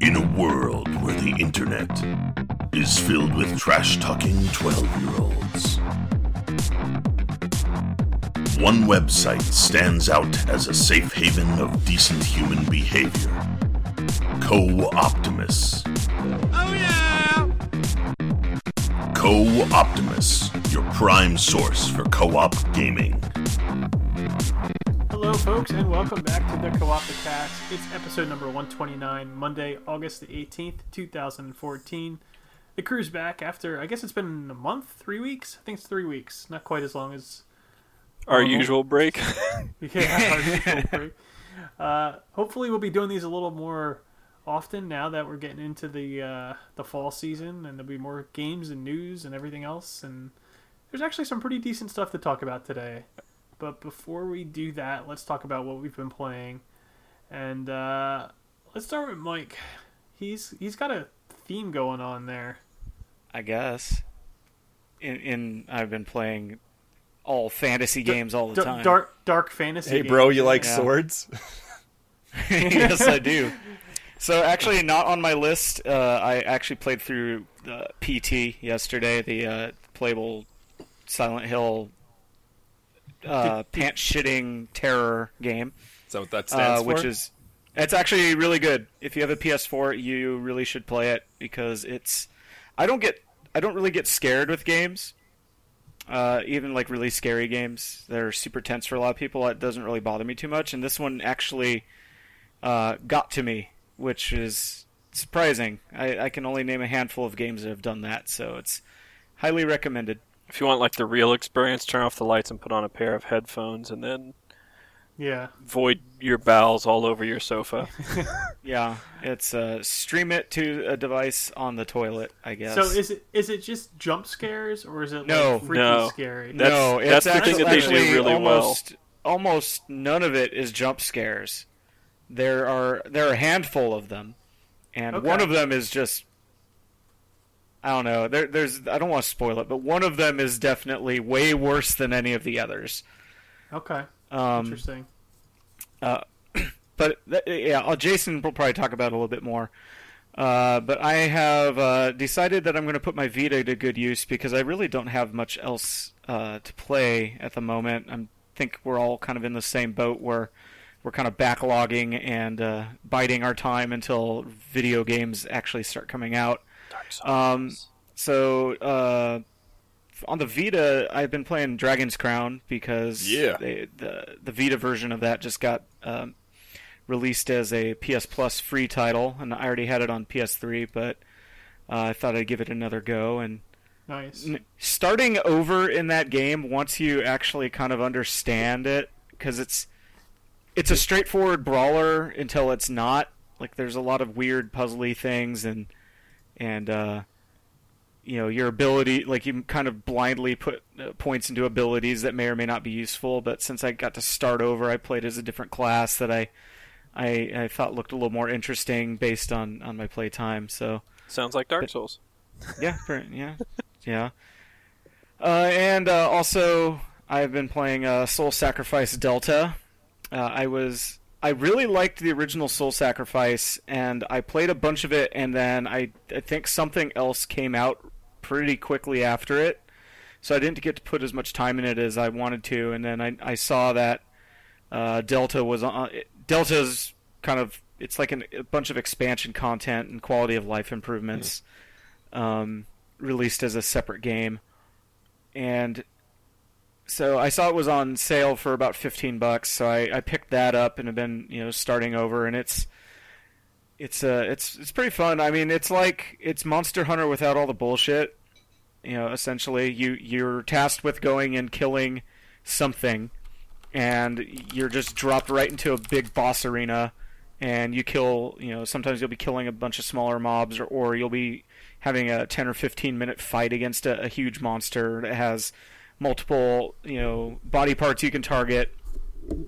In a world where the internet is filled with trash talking 12 year olds, one website stands out as a safe haven of decent human behavior Co Optimus. Oh yeah! Co Optimus, your prime source for co op gaming. Hello, folks, and welcome back to the Co-optic Cast. It's episode number 129, Monday, August the 18th, 2014. The crew's back after, I guess it's been a month, three weeks? I think it's three weeks. Not quite as long as Our Normal. usual break. yeah, our usual break. Uh, hopefully, we'll be doing these a little more often now that we're getting into the uh, the fall season, and there'll be more games and news and everything else. And there's actually some pretty decent stuff to talk about today. But before we do that, let's talk about what we've been playing. And uh, let's start with Mike. He's he's got a theme going on there. I guess. In, in I've been playing all fantasy games all the D- time. Dark dark fantasy. Hey, bro, games. you like Yeah. swords? yes, I do. So actually, not on my list. Uh, I actually played through uh, PT yesterday, the uh, playable Silent Hill uh, pants shitting terror game, Is that what that stands uh, for? which is it's actually really good. If you have a PS4, you really should play it because it's. I don't get. I don't really get scared with games. Uh, even like really scary games, they're super tense for a lot of people. It doesn't really bother me too much, and this one actually uh, got to me, which is surprising. I, I can only name a handful of games that have done that, so it's highly recommended. If you want like the real experience, turn off the lights and put on a pair of headphones, and then Yeah. void your bowels all over your sofa. Yeah, it's uh, stream it to a device on the toilet, I guess. So is it is it just jump scares or is it No. like freaky No. scary? That's- no, it's that's the actually, thing that they do actually really well. almost almost none of it is jump scares. There are there are a handful of them, and Okay. one of them is just I don't know. There, there's I don't want to spoil it, but one of them is definitely way worse than any of the others. Okay. Um, Interesting. uh, but th- yeah, Jason will probably talk about it a little bit more. Uh, but I have uh, decided that I'm going to put my Vita to good use because I really don't have much else uh, to play at the moment. I think we're all kind of in the same boat where we're kind of backlogging and uh, biding our time until video games actually start coming out. Um, so uh, on the Vita, I've been playing Dragon's Crown because Yeah. they, the the Vita version of that just got um, released as a PS Plus free title, and I already had it on PS3, but uh, I thought I'd give it another go. And Nice. n- starting over in that game, once you actually kind of understand it, because it's it's a straightforward brawler until it's not. Like there's a lot of weird puzzly things and and uh, you know your ability like you kind of blindly put uh, points into abilities that may or may not be useful but since i got to start over i played as a different class that i i, I thought looked a little more interesting based on on my play time so. Sounds like Dark Souls. yeah for, yeah yeah. Uh, and uh, also i've been playing uh, soul sacrifice delta. Uh, i was I really liked the original Soul Sacrifice, and I played a bunch of it, and then I, I think something else came out pretty quickly after it, so I didn't get to put as much time in it as I wanted to. And then I, I saw that uh, Delta was on. Delta's kind of it's like an, a bunch of expansion content and quality of life improvements um, released as a separate game, and so I saw it was on sale for about fifteen bucks. So I, I picked that up and have been you know starting over, and it's it's uh it's it's pretty fun. I mean, it's like it's Monster Hunter without all the bullshit. You know, essentially, you you're tasked with going and killing something, and you're just dropped right into a big boss arena, and you kill. You know, sometimes you'll be killing a bunch of smaller mobs, or, or you'll be having a ten or fifteen minute fight against a, a huge monster that has multiple you know body parts you can target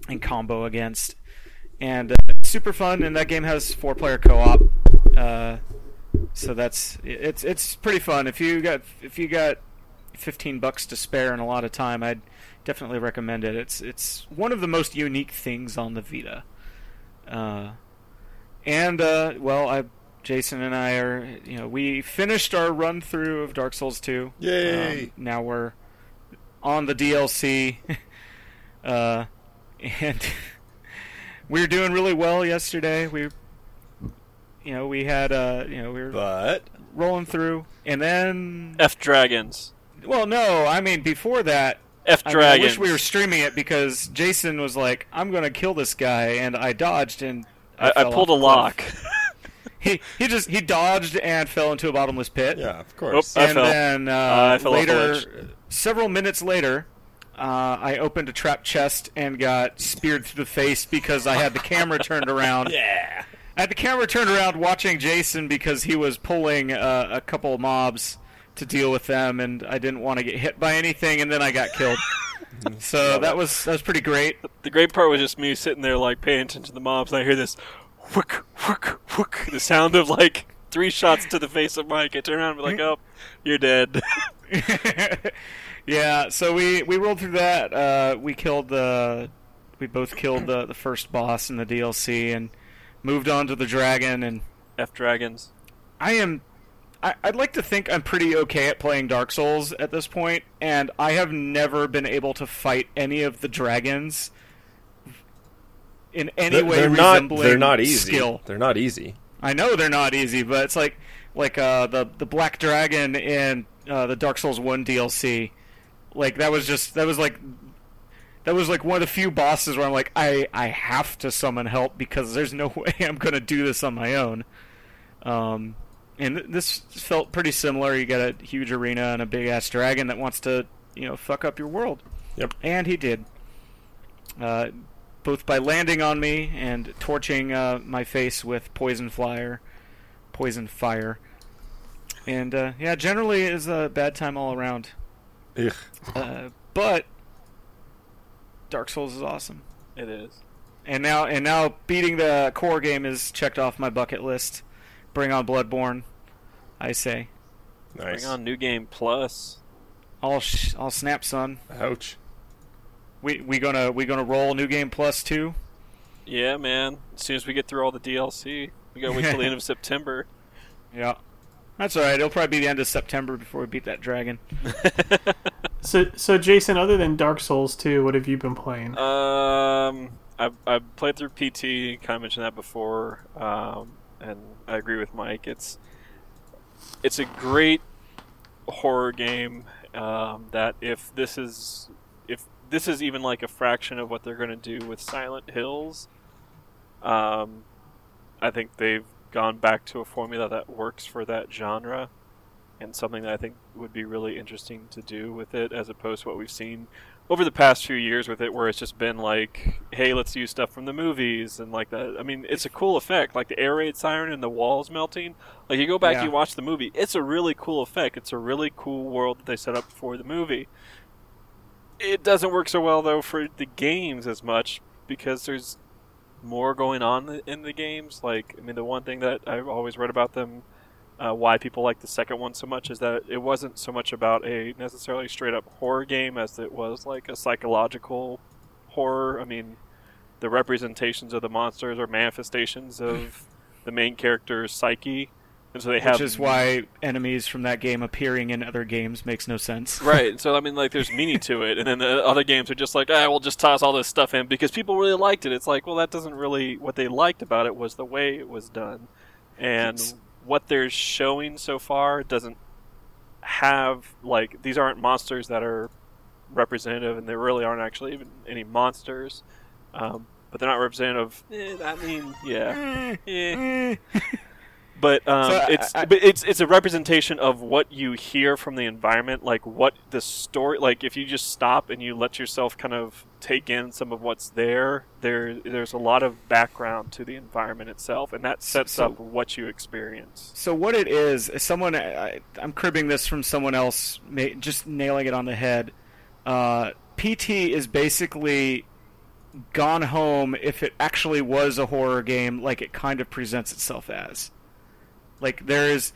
and combo against and uh, it's super fun and that game has four player co-op uh, so that's it's it's pretty fun if you got if you got 15 bucks to spare and a lot of time I'd definitely recommend it it's it's one of the most unique things on the Vita Uh, and uh, well, I, Jason and I are, you know, we finished our run through of Dark Souls 2. Yay! Um, now we're on the DLC, uh, and we were doing really well yesterday. We, you know, we had, uh, you know, we were But rolling through, and then, F Dragons. well, no, I mean before that. F I, mean, I Dragons. wish we were streaming it because Jason was like, "I'm gonna kill this guy," and I dodged and I, I fell pulled a lock. He he just he dodged and fell into a bottomless pit. yeah, of course. I and fell. then uh, I fell later, ledge. Several minutes later, uh, I opened a trap chest and got speared through the face because I had the camera turned around. yeah. I had the camera turned around watching Jason because he was pulling uh, a couple of mobs to deal with them, and I didn't want to get hit by anything, and then I got killed. so that was that was pretty great. The great part was just me sitting there, like paying attention to the mobs, and I hear this, whook, whook, whook, the sound of like three shots to the face of Mike. I turn around and be like, "Oh, you're dead." Yeah, so we we rolled through that. Uh, we killed the we both killed the the first boss in the DLC and moved on to the dragon. And F Dragons. I am I, I'd like to think I'm pretty okay at playing Dark Souls at this point, and I have never been able to fight any of the dragons in any They're, way they're not. resembling They're not easy. skill. They're not easy. I know they're not easy, but it's like like uh, the the black dragon in uh, the Dark Souls One DLC. Like that was just that was like that was like one of the few bosses where I'm like I I have to summon help because there's no way I'm gonna do this on my own. Um, and th- this felt pretty similar. You got a huge arena and a big ass dragon that wants to you know fuck up your world. Yep. And he did. Uh, both by landing on me and torching uh, my face with poison flyer, poison fire, and uh, yeah, generally is a bad time all around. Ugh. Uh, but Dark Souls is awesome, It is. and now and now beating the core game is checked off my bucket list. Bring on Bloodborne, I say. Nice. Bring on New Game Plus. I'll sh- I'll snap, son. Ouch. We we gonna we gonna roll New Game Plus too. Yeah, man. As soon as we get through all the DLC, we gotta wait till the end of September. Yeah, that's all right. It'll probably be the end of September before we beat that dragon. So, so Jason, other than Dark Souls 2, what have you been playing? Um, I've, I've played through PT. Kind of mentioned that before, um, and I agree with Mike. It's it's a great horror game. Um, that if this is if this is even like a fraction of what they're going to do with Silent Hills, um, I think they've gone back to a formula that works for that genre. And something that I think would be really interesting to do with it, as opposed to what we've seen over the past few years with it, where it's just been like, hey, let's use stuff from the movies and like that. I mean, it's a cool effect, like the air raid siren and the walls melting. Like you go back, Yeah. you watch the movie, it's a really cool effect. It's a really cool world that they set up for the movie. It doesn't work so well though for the games as much because there's more going on in the games. Like, I mean, the one thing that I've always read about them uh, why people like the second one so much is that it wasn't so much about a necessarily straight up horror game as it was like a psychological horror. I mean, the representations of the monsters are manifestations of the main character's psyche, and so they have Which is why enemies from that game appearing in other games makes no sense. right. So I mean, like, there's meaning to it, and then the other games are just like, ah, we'll just toss all this stuff in because people really liked it. It's like, well, that doesn't really. What they liked about it was the way it was done, and It's- what they're showing so far doesn't have like these aren't monsters that are representative, and there really aren't actually even any monsters. Um, but they're not representative. Eh, I mean, yeah. Eh. But um, So, it's I- but it's it's a representation of what you hear from the environment, like what the story. Like if you just stop and you let yourself kind of take in some of what's there, there there's a lot of background to the environment itself, and that sets So- up what you experience. So what it is, is someone I, I'm cribbing this from someone else, just nailing it on the head. Uh, PT is basically gone home if it actually was a horror game, like it kind of presents itself as. Like there is,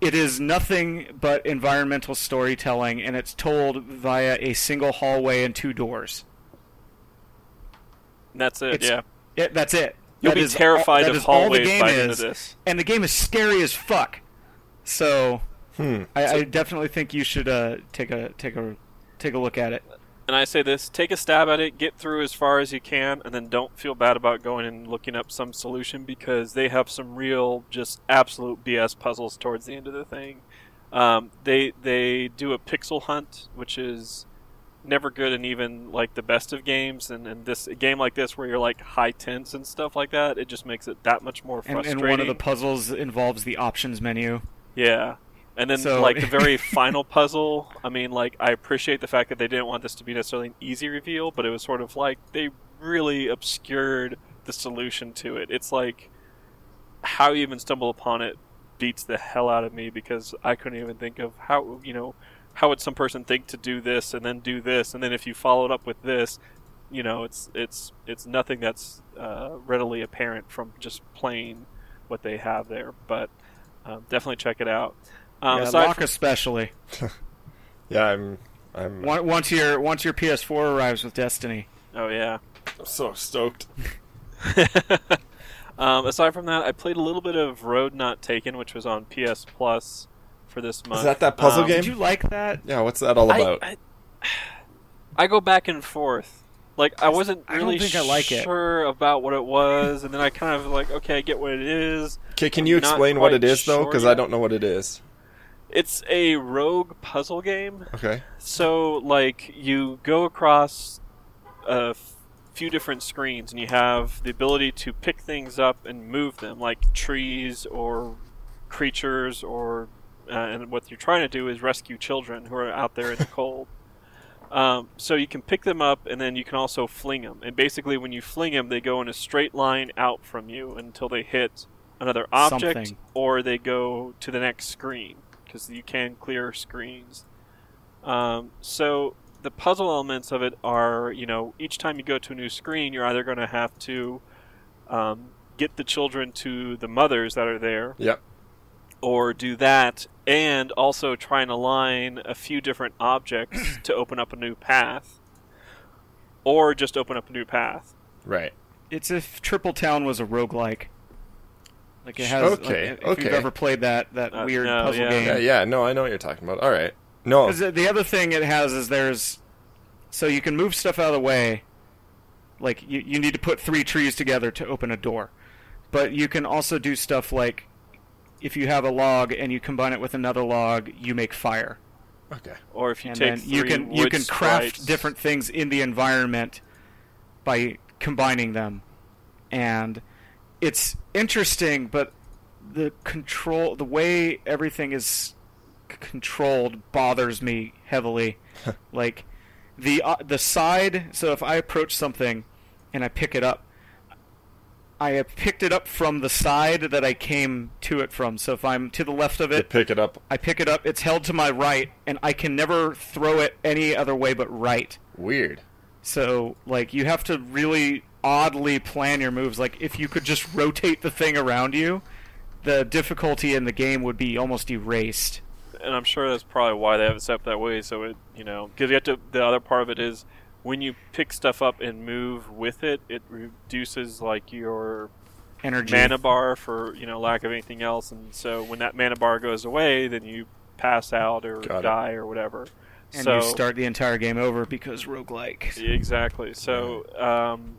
it is nothing but environmental storytelling, and it's told via a single hallway and two doors. That's it. It's- yeah. It, that's it. You'll That be is all- terrified that of is the hallways game by the end is. of this. and the game is scary as fuck. So Hmm. I, I definitely think you should uh, take a take a take a look at it. And I say this: take a stab at it, get through as far as you can, and then don't feel bad about going and looking up some solution because they have some real, just absolute BS puzzles towards the end of the thing. Um, they they do a pixel hunt, which is never good in even like the best of games, and, and this a game like this where you're like high tense and stuff like that, it just makes it that much more And, frustrating. and one of the puzzles involves the options menu. Yeah. And then, So- like, the very final puzzle, I mean, like, I appreciate the fact that they didn't want this to be necessarily an easy reveal, but it was sort of like they really obscured the solution to it. It's like how you even stumble upon it beats the hell out of me because I couldn't even think of how, you know, how would some person think to do this and then do this, and then if you followed up with this, you know, it's it's it's nothing that's uh, readily apparent from just playing what they have there. But um, definitely check it out. Um, yeah, lock from- especially. Yeah, I'm. I'm Once once your once your PS4 arrives with Destiny. oh yeah. I'm so stoked. um, aside from that, I played a little bit of Road Not Taken, which was on PS Plus for this month. Is that that puzzle Um, game? Did you like that? Yeah, what's that all about? I, I go back and forth. Like I wasn't I don't really think I like it. sure about what it was, and then I kind of like, okay, I get what it is. Okay, can I'm you explain what quite it is though? sure Because I don't know what it is. It's a rogue puzzle game. Okay. So, like, you go across a f- few different screens, and you have the ability to pick things up and move them, like trees or creatures, or uh, and what you're trying to do is rescue children who are out there in the cold. Um, so you can pick them up, and then you can also fling them. And basically, when you fling them, they go in a straight line out from you until they hit another object, Something. or they go to the next screen because you can clear screens. Um, so the puzzle elements of it are, you know, each time you go to a new screen, you're either going to have to um, get the children to the mothers that are there, Yep. or do that, and also try and align a few different objects to open up a new path, or just open up a new path. Right. It's if Triple Town was a roguelike. Like it has. like, Okay, if okay. you've ever played that that Uh, weird no, puzzle yeah. game. Yeah, yeah. No, I know what you're talking about. All right. No. 'Cause the- the other thing it has is there's so you can move stuff out of the way. Like you, you need to put three trees together to open a door, but you can also do stuff like if you have a log and you combine it with another log, you make fire, Okay. Or if you and take then you three can you can craft sprites- different things in the environment by combining them, and it's interesting, but the control, the way everything is c- controlled, bothers me heavily. like the uh, the side. So if I approach something and I pick it up, I have picked it up from the side that I came to it from. So if I'm to the left of it, pick it up. I pick it up. It's held to my right, and I can never throw it any other way but right. Weird. So, like, you have to really oddly plan your moves. Like, if you could just rotate the thing around you, the difficulty in the game would be almost erased. and I'm sure that's probably why they have it set up that way. So it, you know, because you have to. The other part of it is when you pick stuff up and move with it, it reduces like your Energy. mana bar for you know lack of anything else, and so when that mana bar goes away, then you pass out or Got it. die or whatever. and so you start the entire game over because roguelike. Exactly. So, um,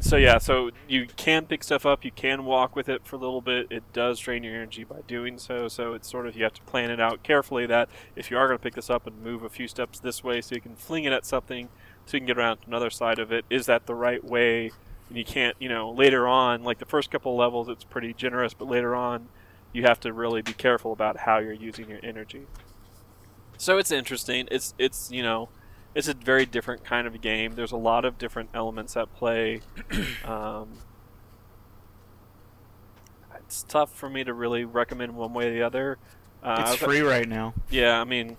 so yeah. So you can pick stuff up. You can walk with it for a little bit. It does drain your energy by doing so. So it's sort of you have to plan it out carefully. That if you are going to pick this up and move a few steps this way, so you can fling it at something, so you can get around to another side of it. Is that the right way? And you can't. You know, later on, like the first couple levels, it's pretty generous, but later on, you have to really be careful about how you're using your energy. So it's interesting. It's it's you know it's a very different kind of game. There's a lot of different elements at play. um, it's tough for me to really recommend one way or the other. Uh, It's free right now. Yeah, I mean,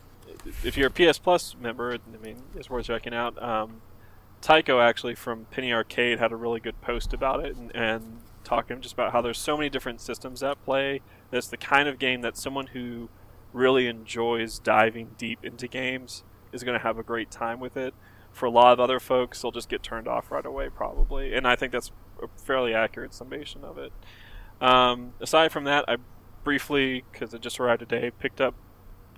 if you're a PS Plus member, I mean, it's worth checking out. Um, Tycho actually from Penny Arcade had a really good post about it and, and talking just about how there's so many different systems at play. That it's the kind of game that someone who really enjoys diving deep into games is going to have a great time with it. For a lot of other folks, they'll just get turned off right away, probably. And I think that's a fairly accurate summation of it. Um, aside from that, I briefly, because it just arrived today, picked up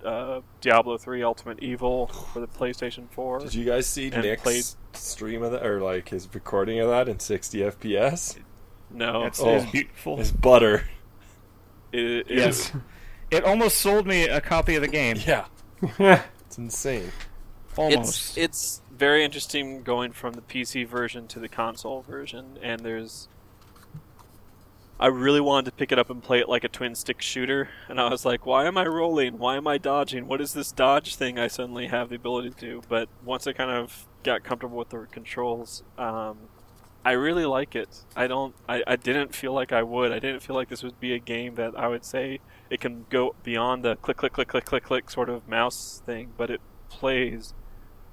uh, Diablo 3 Ultimate Evil for the PlayStation 4. Did you guys see And Nick's played- stream of that, or like his recording of that in 60 FPS? No, It's, Oh. it's beautiful. His butter. it, it Yes. It almost sold me a copy of the game. Yeah, Yeah. it's insane. Almost. It's it's very interesting going from the PC version to the console version, and there's. I really wanted to pick it up and play it like a twin stick shooter, and I was like, "Why am I rolling? Why am I dodging? What is this dodge thing I suddenly have the ability to do?" But once I kind of got comfortable with the controls, um, I really like it. I don't. I, I didn't feel like I would. I didn't feel like this would be a game that I would say it can go beyond the click, click, click, click, click, click sort of mouse thing, but it plays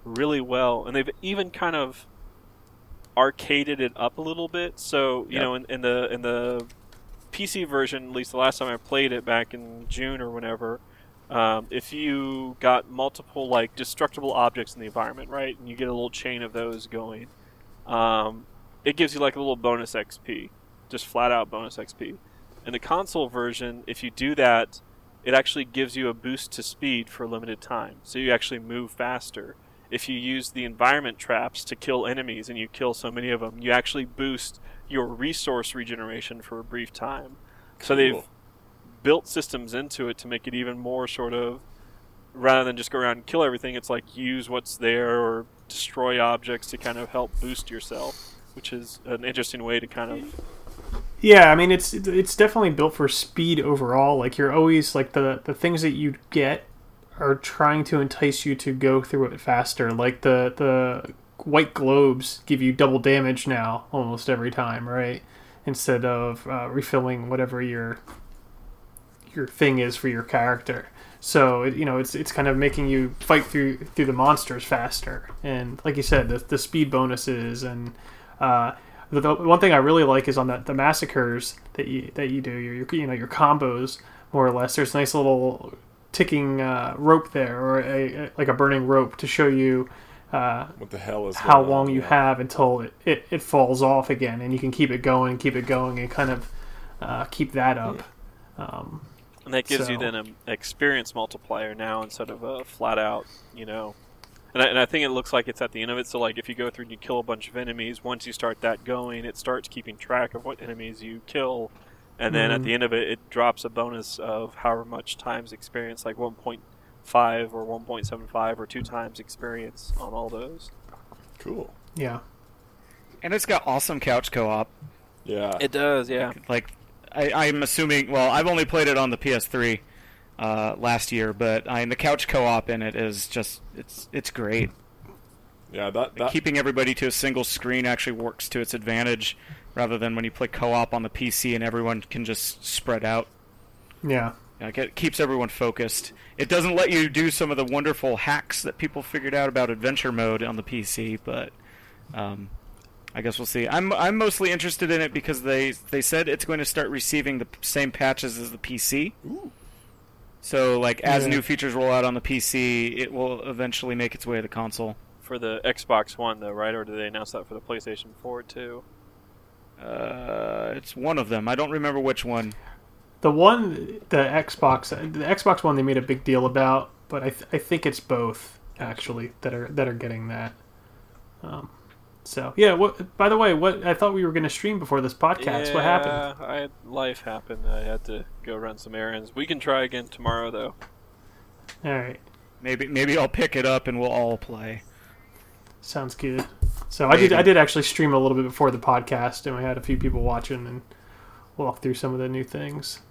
really well, and they've even kind of arcaded it up a little bit. So you Yep. know, in, in the in the PC version, at least the last time I played it back in June or whenever, um, if you got multiple like destructible objects in the environment, right, and you get a little chain of those going, um, it gives you like a little bonus XP, just flat out bonus XP. In the console version, if you do that, it actually gives you a boost to speed for a limited time, so you actually move faster. If you use the environment traps to kill enemies and you kill so many of them, you actually boost your resource regeneration for a brief time. So they've built systems into it to make it even more sort of rather than just go around and kill everything, it's like use what's there or destroy objects to kind of help boost yourself, which is an interesting way to kind of Yeah, I mean it's it's definitely built for speed overall. Like you're always like the the things that you get are trying to entice you to go through it faster. Like the the white globes give you double damage now almost every time, right? Instead of uh, refilling whatever your your thing is for your character. So it, you know it's it's kind of making you fight through through the monsters faster. And like you said, the the speed bonuses and uh, the, the one thing I really like is on the, the massacres that you that you do your, your you know your combos more or less. There's a nice little ticking uh, rope there or a, a like a burning rope to show you uh, What the hell is how long on? you Yeah. have until it, it, it falls off again, and you can keep it going, keep it going, and kind of uh, keep that up. Um, and that gives you then an experience multiplier now instead of a flat out, you know. And I, and I think it looks like it's at the end of it. So like if you go through and you kill a bunch of enemies, once you start that going, it starts keeping track of what enemies you kill, and then at Mhm. the end of it, it drops a bonus of however much times experience, like 1.5 or 1.75 or two times experience on all those. Cool. yeah, and it's got awesome couch co-op. Yeah. It does, yeah. Like, I, I'm assuming. Well, I've only played it on the PS3 uh, last year, but I, mean, the couch co-op in it is just it's it's great. yeah. That that Keeping everybody to a single screen actually works to its advantage, rather than when you play co-op on the PC and everyone can just spread out. yeah, Like it keeps everyone focused. It doesn't let you do some of the wonderful hacks that people figured out about adventure mode on the PC, but um, I guess we'll see. I'm I'm mostly interested in it because they they said it's going to start receiving the same patches as the PC. So like as Yeah. new features roll out on the PC, it will eventually make its way to the console. For the Xbox One, though, right? Or did they announce that for the PlayStation 4 too? Uh, it's one of them. I don't remember which one. the one the Xbox the Xbox one they made a big deal about, but I th- I think it's both actually that are that are getting that. Um, so yeah. What? By the way, what I thought we were going to stream before this podcast. What happened? I had life happened. I had to go run some errands. We can try again tomorrow, though. All right. Maybe maybe I'll pick it up and we'll all play. Sounds good. So I did. I did actually stream a little bit before the podcast, and we had a few people watching and walk through some of the new things.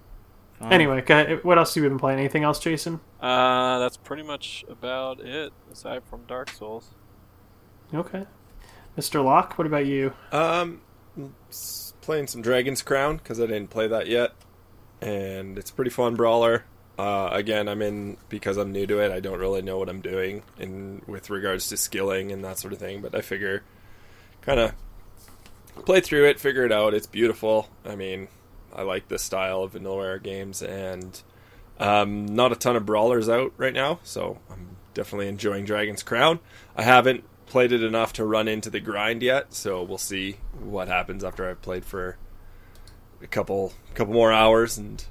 Um, Anyway, what else have you been playing? Anything else, Jason? Uh, that's pretty much about it, aside from Dark Souls. Okay, Mr. Locke. What about you? Um, playing some Dragon's Crown because I didn't play that yet, and it's pretty fun brawler. Uh, again, I'm in because I'm new to it. I don't really know what I'm doing in with regards to skilling and that sort of thing. But I figure, kind of play through it, figure it out. It's beautiful. I mean, I like this style of Vanillaware games, and um, not a ton of brawlers out right now, so I'm definitely enjoying Dragon's Crown. I haven't played it enough to run into the grind yet, so we'll see what happens after I've played for a couple couple more hours and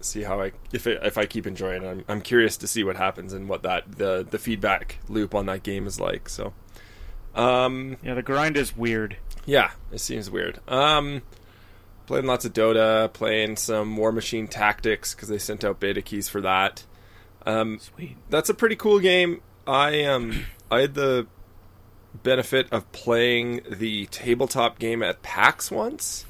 see how I if it, if I keep enjoying it. I'm, I'm curious to see what happens and what that the the feedback loop on that game is like. So, um, Yeah, the grind is weird. yeah, it seems weird. Um, playing lots of Dota, playing some Warmachine Tactics because they sent out beta keys for that. Um, Sweet. that's a pretty cool game. I um I had the benefit of playing the tabletop game at PAX once,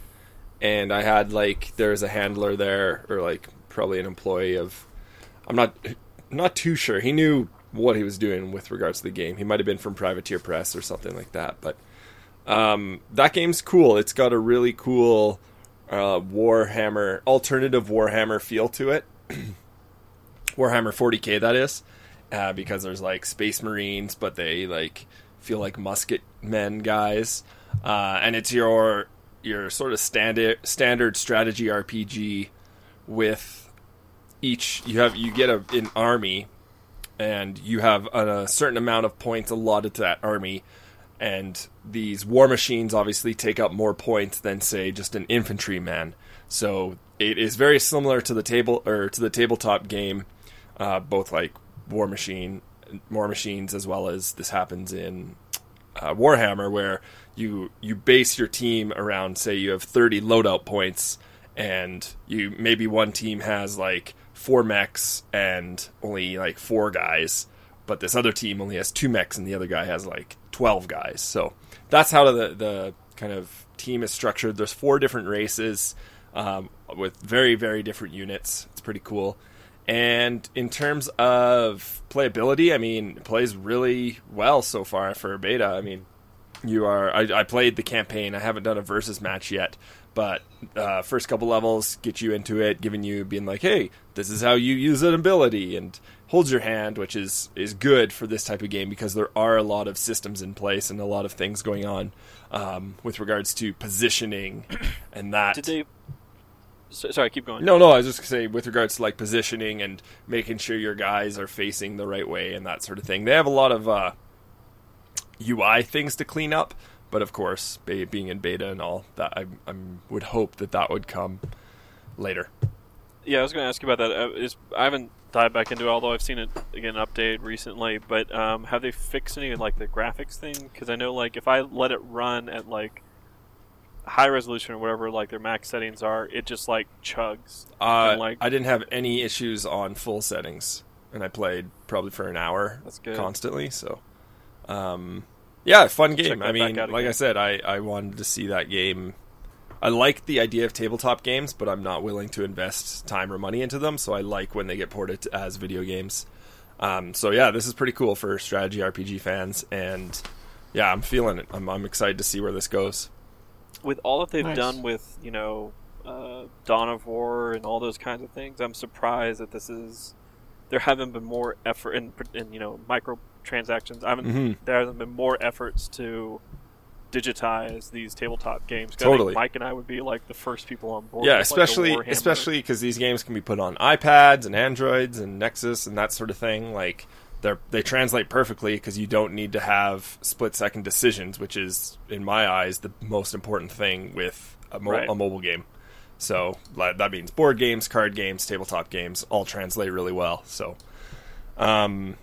and I had like there's a handler there or like probably an employee of I'm not not too sure. He knew what he was doing with regards to the game. He might have been from Privateer Press or something like that, but um, that game's cool. It's got a really cool uh, Warhammer alternative Warhammer feel to it. Warhammer 40k that is, uh, because there's like Space Marines, but they like feel like musket men guys, uh, and it's your your sort of standard standard strategy RPG with each you have you get a, an army and you have a, certain amount of points allotted to that army. And these war machines obviously take up more points than say just an infantryman. So it is very similar to the table or to the tabletop game uh, both like war machine war machines as well as this happens in uh, warhammer where you you base your team around say you have 30 loadout points and you maybe one team has like four mechs and only like four guys but this other team only has two mechs and the other guy has like 12 guys. So that's how the the kind of team is structured. There's four different races um, with very very different units. It's pretty cool and in terms of playability i mean it plays really well so far for beta i mean you are I, I played the campaign i haven't done a versus match yet but uh, first couple levels get you into it giving you being like hey this is how you use an ability and holds your hand which is is good for this type of game because there are a lot of systems in place and a lot of things going on um, with regards to positioning and that Did they? So, sorry, keep going. no, no, I was just gonna say with regards to like positioning and making sure your guys are facing the right way and that sort of thing. They have a lot of uh, UI things to clean up, but of course, be- being in beta and all that, I, I would hope that that would come later. Yeah, I was going to ask you about that. Uh, is, I haven't dived back into it, although I've seen it again updated recently. But um, have they fixed any like the graphics thing? Because I know like if I let it run at like high resolution or whatever like their max settings are, it just like chugs. Uh, And, like- I didn't have any issues on full settings, and I played probably for an hour That's good. constantly. So, um, yeah, fun game. I mean, like I said, I, I wanted to see that game. I like the idea of tabletop games, but I'm not willing to invest time or money into them. So I like when they get ported as video games. Um, so yeah, this is pretty cool for strategy RPG fans, and yeah, I'm feeling it. I'm, I'm excited to see where this goes. With all that they've Nice. done with you know uh, Dawn of War and all those kinds of things, I'm surprised that this is there haven't been more effort in, in you know microtransactions. I haven't Mhm. there hasn't been more efforts to digitize these tabletop games. 'Cause I think Totally. Mike and I would be like the first people on board. Yeah, with, like, especially especially because these games can be put on iPads and Androids and Nexus and that sort of thing. Like they they translate perfectly because you don't need to have split second decisions, which is in my eyes the most important thing with a, mo- Right. a mobile game. So that means board games, card games, tabletop games all translate really well. So, um,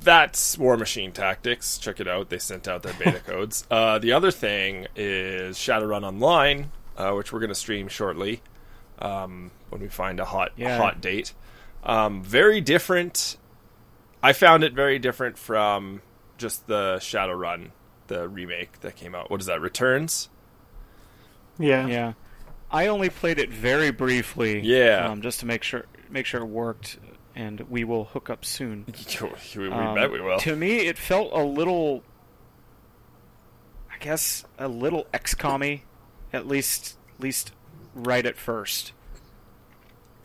that's Warmachine Tactics. Check it out. They sent out their beta codes. Uh, the other thing is Shadowrun Online, uh, which we're going to stream shortly um, when we find a hot Yeah. hot date. Um, very different. I found it very different from just the Shadowrun, the remake that came out. What is that? Returns. Yeah. Yeah, I only played it very briefly. Yeah. um, just to make sure make sure it worked, and we will hook up soon. we, we Um, bet we will. To me, it felt a little, I guess, a little XCOM-y, at least, at least right at first.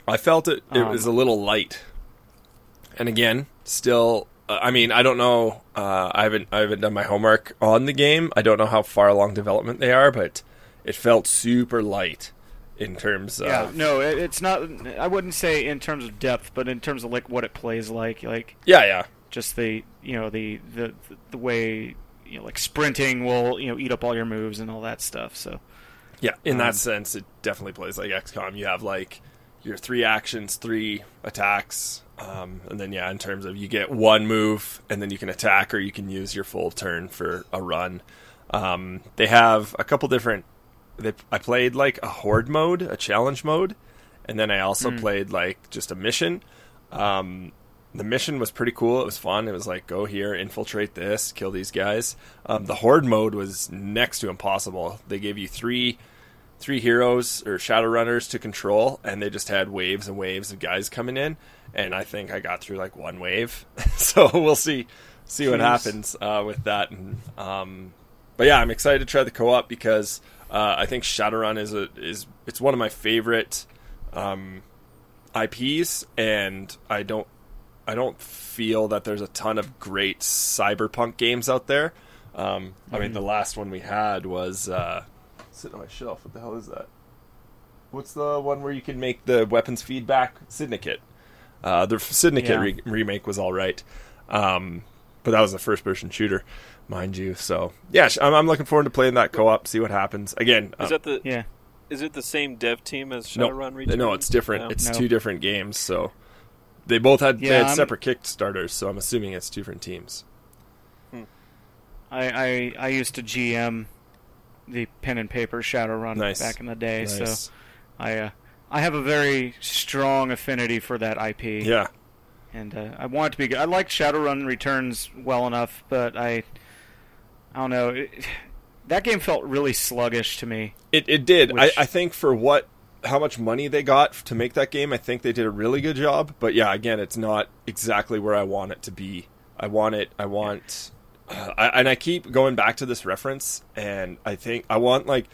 I felt it. It Um, was a little light, and again, still. Uh, I mean, I don't know. Uh, I haven't. I haven't done my homework on the game. I don't know how far along development they are, but it felt super light in terms of. Yeah, no, it, it's not. I wouldn't say in terms of depth, but in terms of like what it plays like. Like, Yeah, yeah. just the you know the the the way you know like sprinting will you know eat up all your moves and all that stuff. So Yeah, in Um, that sense, it definitely plays like XCOM. You have like your three actions, three attacks, um, and then yeah, in terms of you get one move, and then you can attack or you can use your full turn for a run. Um, they have a couple different. They, I played like a horde mode, a challenge mode, and then I also played like just a mission. Um, the mission was pretty cool. It was fun. It was like go here, infiltrate this, kill these guys. Um, the horde mode was next to impossible. They gave you three three heroes or shadow runners to control, and they just had waves and waves of guys coming in. And I think I got through like one wave, so we'll see see what happens uh, with that. And um, but yeah, I'm excited to try the co-op because uh, I think Shadowrun is a is it's one of my favorite um, IPs, and I don't I don't feel that there's a ton of great cyberpunk games out there. Um, I mean, the last one we had was uh, sitting on my shelf. What the hell is that? What's the one where you can make the weapons feedback? Syndicate. Uh, the Syndicate Yeah. re- remake was all right, um, but that was a first-person shooter, mind you. So yeah, I'm, I'm looking forward to playing that co-op. See what happens. Again, Is um, that the yeah, is it the same dev team as no, Shadowrun Returns? no, it's different. No? It's No. two different games. So they both had they had I'm- separate Kickstarters. So I'm assuming it's two different teams. I, I I used to GM the pen and paper Shadowrun Nice. back in the day, so I uh, I have a very strong affinity for that IP. yeah, and uh, I want it to be good. I like Shadowrun Returns well enough, but I I don't know. It, that game felt really sluggish to me. It it did. Which- I, I think for what how much money they got to make that game, I think they did a really good job. But yeah, again, it's not exactly where I want it to be. I want it. I want. Uh, I, and I keep going back to this reference, and I think I want like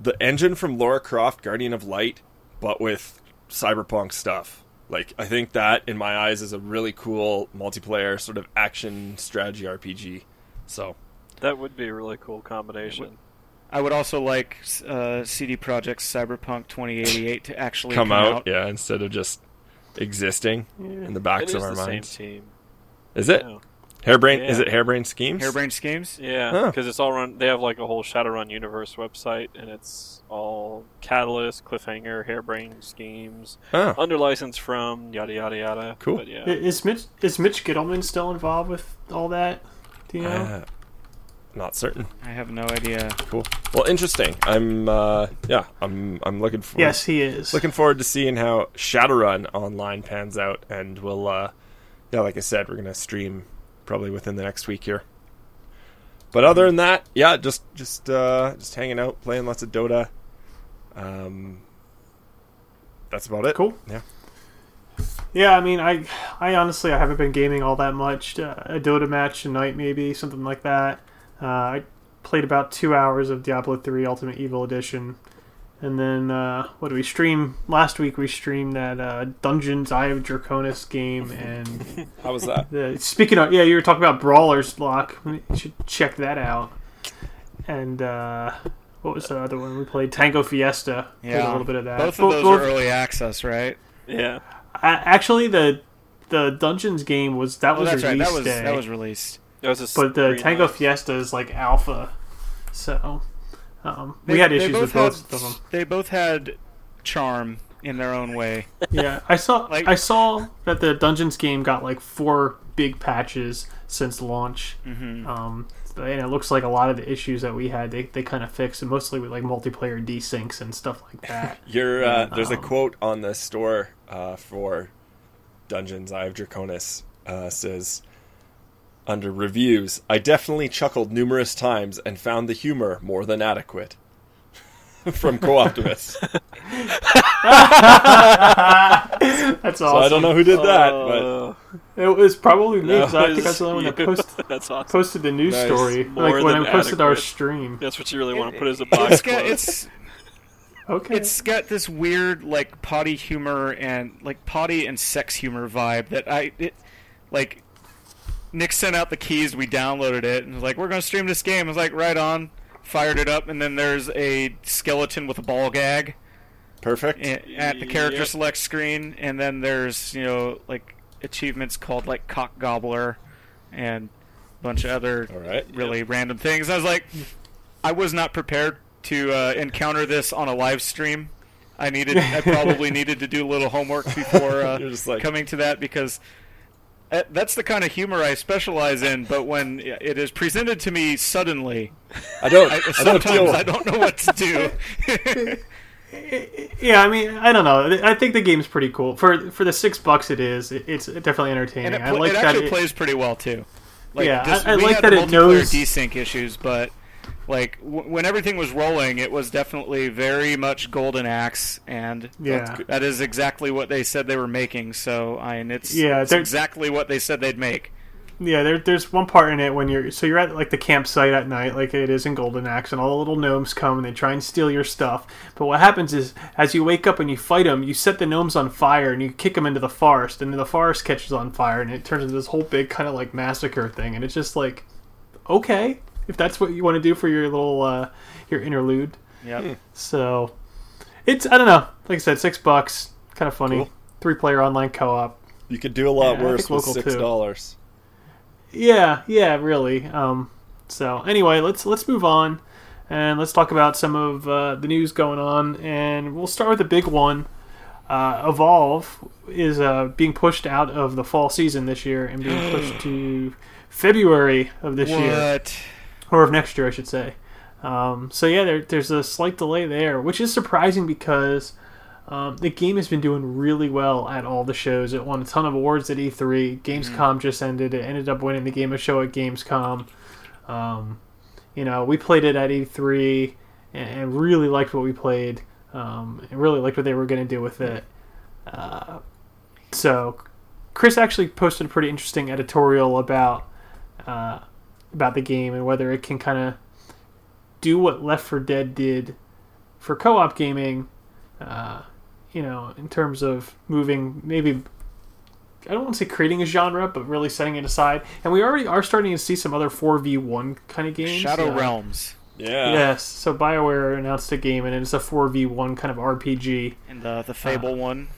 the engine from Lara Croft, Guardian of Light, but with cyberpunk stuff. Like I think that, in my eyes, is a really cool multiplayer sort of action strategy RPG. So That would be a really cool combination. I would also like uh, CD Projekt's Cyberpunk 2088 to actually come, come, out, yeah, instead of just existing in the backs It of our the minds. same team. Is it Yeah. Hairbrain? Is it Harebrained Schemes? Harebrained Schemes. Yeah, Huh. because it's all run. They have like a whole Shadowrun universe website, and it's all Catalyst, Cliffhanger, Harebrained Schemes, Oh, under license from yada yada yada. Cool. But yeah, Is Mitch is Mitch Gitelman still involved with all that? Do you know? uh, not certain. I have no idea. Cool. Well, interesting. I'm uh, yeah. I'm I'm looking forward. yes, he is. Looking forward to seeing how Shadowrun online pans out, and we'll uh, yeah, like I said, we're gonna stream probably within the next week here. But other than that, yeah, just just uh, just hanging out, playing lots of Dota. Um, that's about it. Cool. Yeah. Yeah, I mean, I, I honestly, I haven't been gaming all that much. Uh, a Dota match a night, maybe something like that. Uh, I played about two hours of Diablo three Ultimate Evil Edition, and then uh, what do we stream? Last week we streamed that uh, Dungeons Eye of Draconis game, and How was that? the, speaking of, yeah, you were talking about brawlers, Lock. You should check that out. And uh, what was the other one we played? Tango Fiesta. Played a little bit of that. Both of those both- are early access, right? yeah. A- actually, the the Dungeons game was that Oh, was that's right. That was day, that was released. That was a but the Tango light. Fiesta is like alpha. So um, we had they issues with had- both of them. They both had charm in their own way. Yeah, I saw Like- I saw that the Dungeons game got like four big patches since launch. hmm Um, and it looks like a lot of the issues that we had they, they kind of fixed, and mostly with like multiplayer desyncs and stuff like that. Your uh, there's a Um, quote on the store uh, for Dungeons Eye of Draconis uh, says under reviews, I definitely chuckled numerous times and found the humor more than adequate. From Co-Optimus. That's awesome. So I don't know who did that, but Uh, It was probably me. that 'cause I think I was was the only one that you. post, That's awesome. posted the news Nice. story, More like when I posted our stream. That's what you really want to put as a It's box got, it's Okay, it's got this weird like potty humor and like potty and sex humor vibe that I it like Nick sent out the keys, we downloaded it and was like we're gonna stream this game. I was like right on, fired it up, and then there's a skeleton with a ball gag perfect. at the character Yep. select screen, and then there's you know like achievements called like cock gobbler and a bunch of other All right. really random things. I was like, I was not prepared to uh, encounter this on a live stream. I needed, I probably needed to do a little homework before uh, like- coming to that because Uh, that's the kind of humor I specialize in. But when it is presented to me suddenly, I don't. I, I, don't sometimes. I don't know what to do. Yeah, I mean, I don't know. I think the game's pretty cool for for the six bucks. It is. It's definitely entertaining. and it, I pl- like it that. actually it- plays pretty well too. Like, Yeah, this- I- I we like had that the it knows- desync issues, but like w- when everything was rolling, it was definitely very much Golden Axe, and Yeah. that is exactly what they said they were making. So I and it's, Yeah, it's exactly what they said they'd make. Yeah, there, there's one part in it when you're so you're at like the campsite at night, like it is in Golden Axe, and all the little gnomes come and they try and steal your stuff. But what happens is, as you wake up and you fight them, you set the gnomes on fire and you kick them into the forest, and then the forest catches on fire, and it turns into this whole big kind of like massacre thing. And it's just like, okay, if that's what you want to do for your little uh, your interlude. Yep. So it's I don't know. Like I said, six bucks, kind of funny. Cool. Three player online co op. You could do a lot Yeah, worse with six dollars. Yeah, yeah, really. Um, so anyway, let's let's move on and let's talk about some of uh, the news going on, and we'll start with the big one. Uh, Evolve is uh, being pushed out of the fall season this year and being pushed to February of this year, What? Or of next year, I should say. Um, so yeah, there, there's a slight delay there, which is surprising because um, the game has been doing really well at all the shows. It won a ton of awards at E3. Gamescom just ended. It ended up winning the Game of Show at Gamescom. Um, you know, we played it at E3 and, and really liked what we played. Um, and really liked what they were going to do with it. Uh, so, Chris actually posted a pretty interesting editorial about uh, about the game and whether it can kind of do what Left 4 Dead did for co-op gaming. Uh, you know, in terms of moving maybe I don't want to say creating a genre, but really setting it aside. And we already are starting to see some other 4v1 kind of games. Shadow Uh, Realms Yeah. Yes, so BioWare announced a game, and it's a 4v1 kind of RPG. and the the Fable one.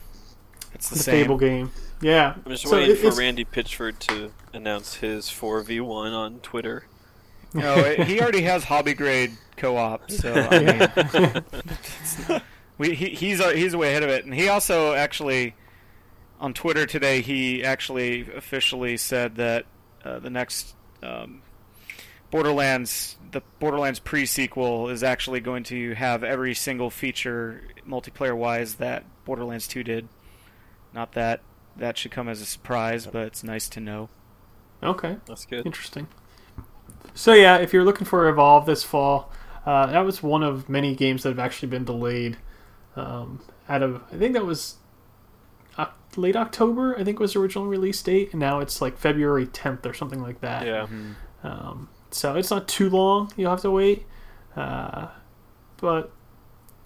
It's the, The same. Fable game. Yeah. I'm just So waiting it- for Randy Pitchford to announce his 4v1 on Twitter. No, it- he already has hobby grade co-op, so I mean, we, he, he's uh, he's way ahead of it. And he also actually on Twitter today he actually officially said that uh, the next um, Borderlands the Borderlands pre-sequel is actually going to have every single feature multiplayer wise that Borderlands 2 did. Not that that should come as a surprise, but it's nice to know. Okay. That's good. Interesting. So yeah, if you're looking for Evolve this fall, uh, that was one of many games that have actually been delayed. Um, out of I think that was late October. I think was the original release date, and now it's like February 10th or something like that. Yeah. Um, so it's not too long. You'll have to wait, uh, but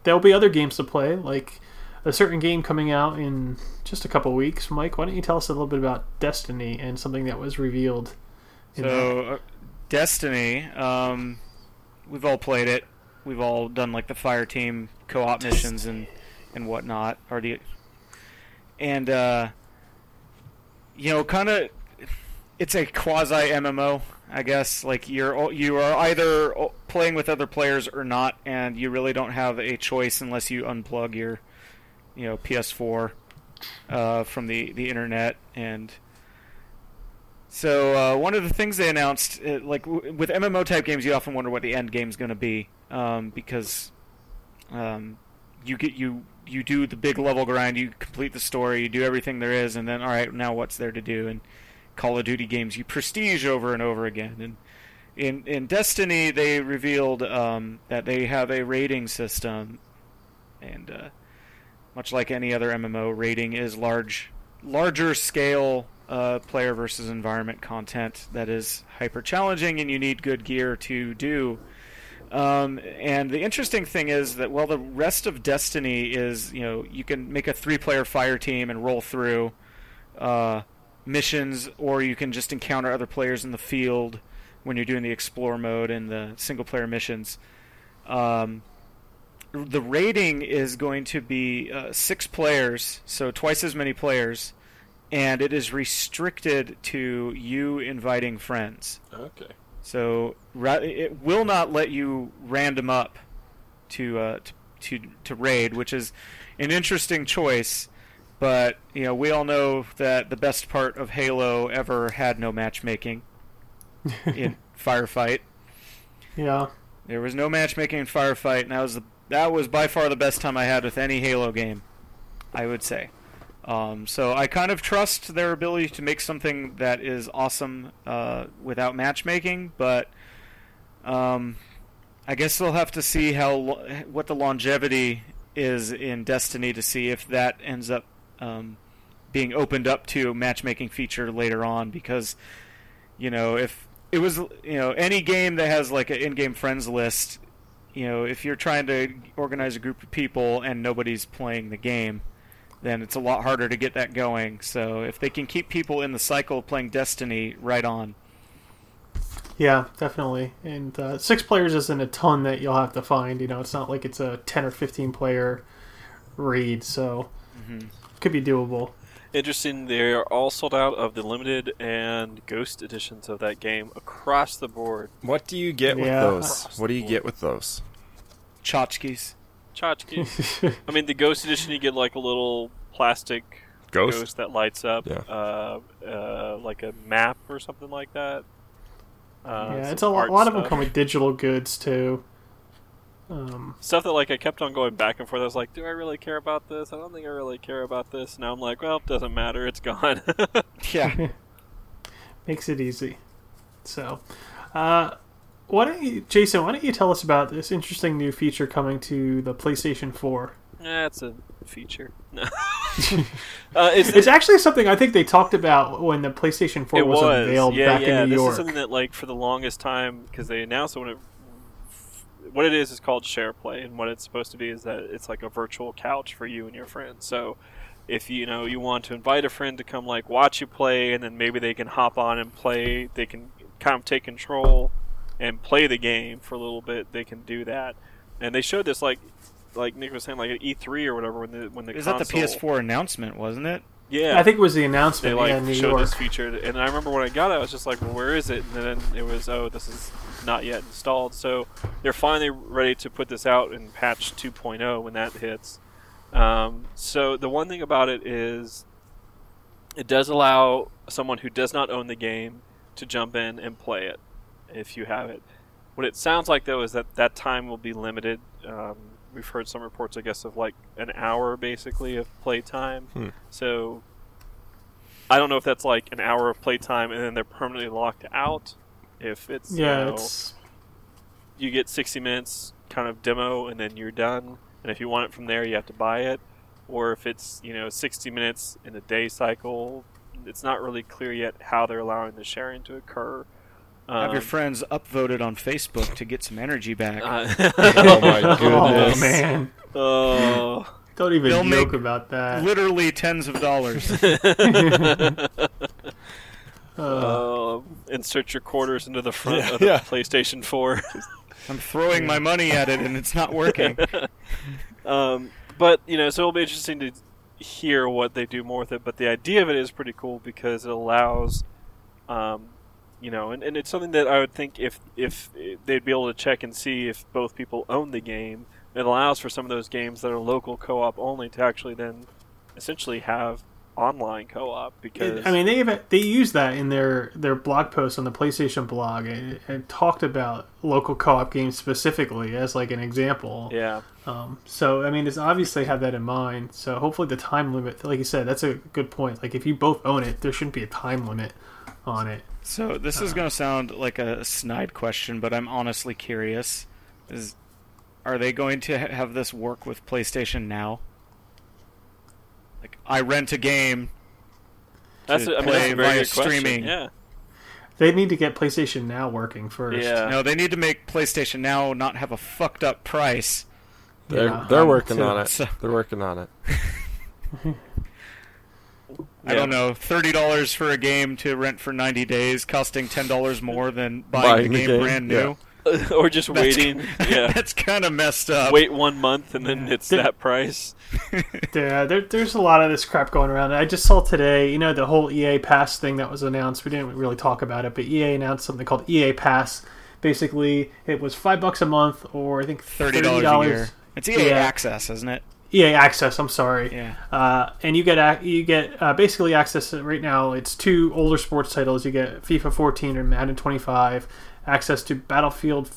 there'll be other games to play, like a certain game coming out in just a couple weeks. Mike, why don't you tell us a little bit about Destiny and something that was revealed? So, uh, Destiny, um, we've all played it. We've all done like the fire team co-op missions and and whatnot. Or the and uh, you know, kind of, it's a quasi MMO, I guess. Like you're you are either playing with other players or not, and you really don't have a choice unless you unplug your, you know, PS4 uh, from the the internet and. So uh, one of the things they announced, uh, like w- with MMO type games, you often wonder what the end game is going to be um, because um, you get you you do the big level grind, you complete the story, you do everything there is, and then all right, now what's there to do? And Call of Duty games, you prestige over and over again. And in in Destiny, they revealed um, that they have a raiding system, and uh, much like any other MMO, raiding is large, larger scale uh, player versus environment content that is hyper challenging, and you need good gear to do. Um, and the interesting thing is that while the rest of Destiny is, you know, you can make a three-player fire team and roll through uh, missions, or you can just encounter other players in the field when you're doing the explore mode and the single-player missions. Um, the raiding is going to be uh, six players, so twice as many players, and it is restricted to you inviting friends. Okay. So ra- it will not let you random up to uh, to, to to raid, which is an interesting choice. But you know, we all know that the best part of Halo ever had no matchmaking in Firefight. Yeah. There was no matchmaking in Firefight, and that was the, that was by far the best time I had with any Halo game. I would say. Um, so I kind of trust their ability to make something that is awesome uh, without matchmaking, but um, I guess we'll have to see how what the longevity is in Destiny to see if that ends up um, being opened up to matchmaking feature later on. Because you know, if it was you know any game that has like an in-game friends list, you know, if you're trying to organize a group of people and nobody's playing the game then it's a lot harder to get that going. So if they can keep people in the cycle of playing Destiny, right on. Yeah, definitely. And uh, six players isn't a ton that you'll have to find. You know, it's not like it's a ten or fifteen player raid, so could be doable. Interesting, they are all sold out of the limited and ghost editions of that game across the board. What do you get with Yeah. those? What do you get with those? Tchotchkes. Tchotchke. I mean, the ghost edition, you get like a little plastic Ghost? ghost that lights up, Yeah. uh, uh, like a map or something like that. Uh, yeah, some it's a, lo- art a lot of them stuff. come with digital goods too. Um, stuff that like I kept on going back and forth. I was like, do I really care about this? I don't think I really care about this. Now I'm like, well, it doesn't matter. It's gone. Yeah. makes it easy. So, uh, why don't you, Jason? Why don't you tell us about this interesting new feature coming to the PlayStation Four? yeah, it's a feature. No. uh, it's, It's actually something I think they talked about when the PlayStation Four was, was, unveiled yeah, back yeah. in New this York. is something that, like, for the longest time, because they announced it when it, what it is is called SharePlay, and what it's supposed to be is that it's like a virtual couch for you and your friends. So, if you know you want to invite a friend to come, like, watch you play, and then maybe they can hop on and play, they can kind of take control and play the game for a little bit. They can do that, and they showed this like. Like Nick was saying, like at E3 or whatever, when the when the Is that the PS4 announcement, wasn't it? Yeah, I think it was the they announcement. like yeah, in New showed York. this feature, and I remember when I got it, I was just like, "Well, where is it?" And then it was, "Oh, this is not yet installed." So they're finally ready to put this out in patch 2.0 when that hits. Um, so the one thing about it is, it does allow someone who does not own the game to jump in and play it if you have it. What it sounds like though is that that time will be limited. Um, we've heard some reports, I guess, of like an hour basically of play time. Hmm. So I don't know if that's like an hour of playtime and then they're permanently locked out. If it's you yeah, know, it's you get 60 minutes kind of demo and then you're done. And if you want it from there, you have to buy it. Or if it's you know 60 minutes in a day cycle, it's not really clear yet how they're allowing the sharing to occur. Have your Um, friends upvoted on Facebook to get some energy back. uh, Oh my oh goodness. man, oh. don't even They'll joke make about that. Literally tens of dollars. Uh, Um, insert your quarters into the front Yeah, of the yeah. PlayStation 4. I'm throwing my money at it and it's not working. um, but you know, so it'll be interesting to hear what they do more with it. But the idea of it is pretty cool because it allows, um, you know, and, and it's something that I would think if if they'd be able to check and see if both people own the game, it allows for some of those games that are local co-op only to actually then essentially have online co-op because I mean, they even, they use that in their their blog post on the PlayStation blog and, and talked about local co-op games specifically as like an example. yeah. Um, so I mean, it's obviously have that in mind. So hopefully the time limit, like you said, that's a good point. Like if you both own it, there shouldn't be a time limit on it. So this is going to sound like a snide question, but I'm honestly curious: is are they going to have this work with PlayStation Now? Like, I rent a game. That's to a, I mean that's a very via good streaming. Yeah. They need to get PlayStation Now working first. Yeah. No, they need to make PlayStation Now not have a fucked up price. They're Yeah, they're um, working so- on it. so- They're working on it. I don't know, thirty dollars for a game to rent for ninety days, costing ten dollars more than buying, Buying the the game, game, brand yeah. new. or just That's- waiting. Yeah, That's kind of messed up. wait one month and then it's Did- that price. Yeah, there, there's a lot of this crap going around. I just saw today, you know, the whole EA Pass thing that was announced. We didn't really talk about it, but EA announced something called EA Pass. Basically, it was five bucks a month, or I think Thirty dollars a year. It's EA Yeah. Access, isn't it? EA Access. I'm sorry. Yeah. Uh, and you get you get uh, basically access right now. It's two older sports titles. You get FIFA 14 and Madden 25. Access to Battlefield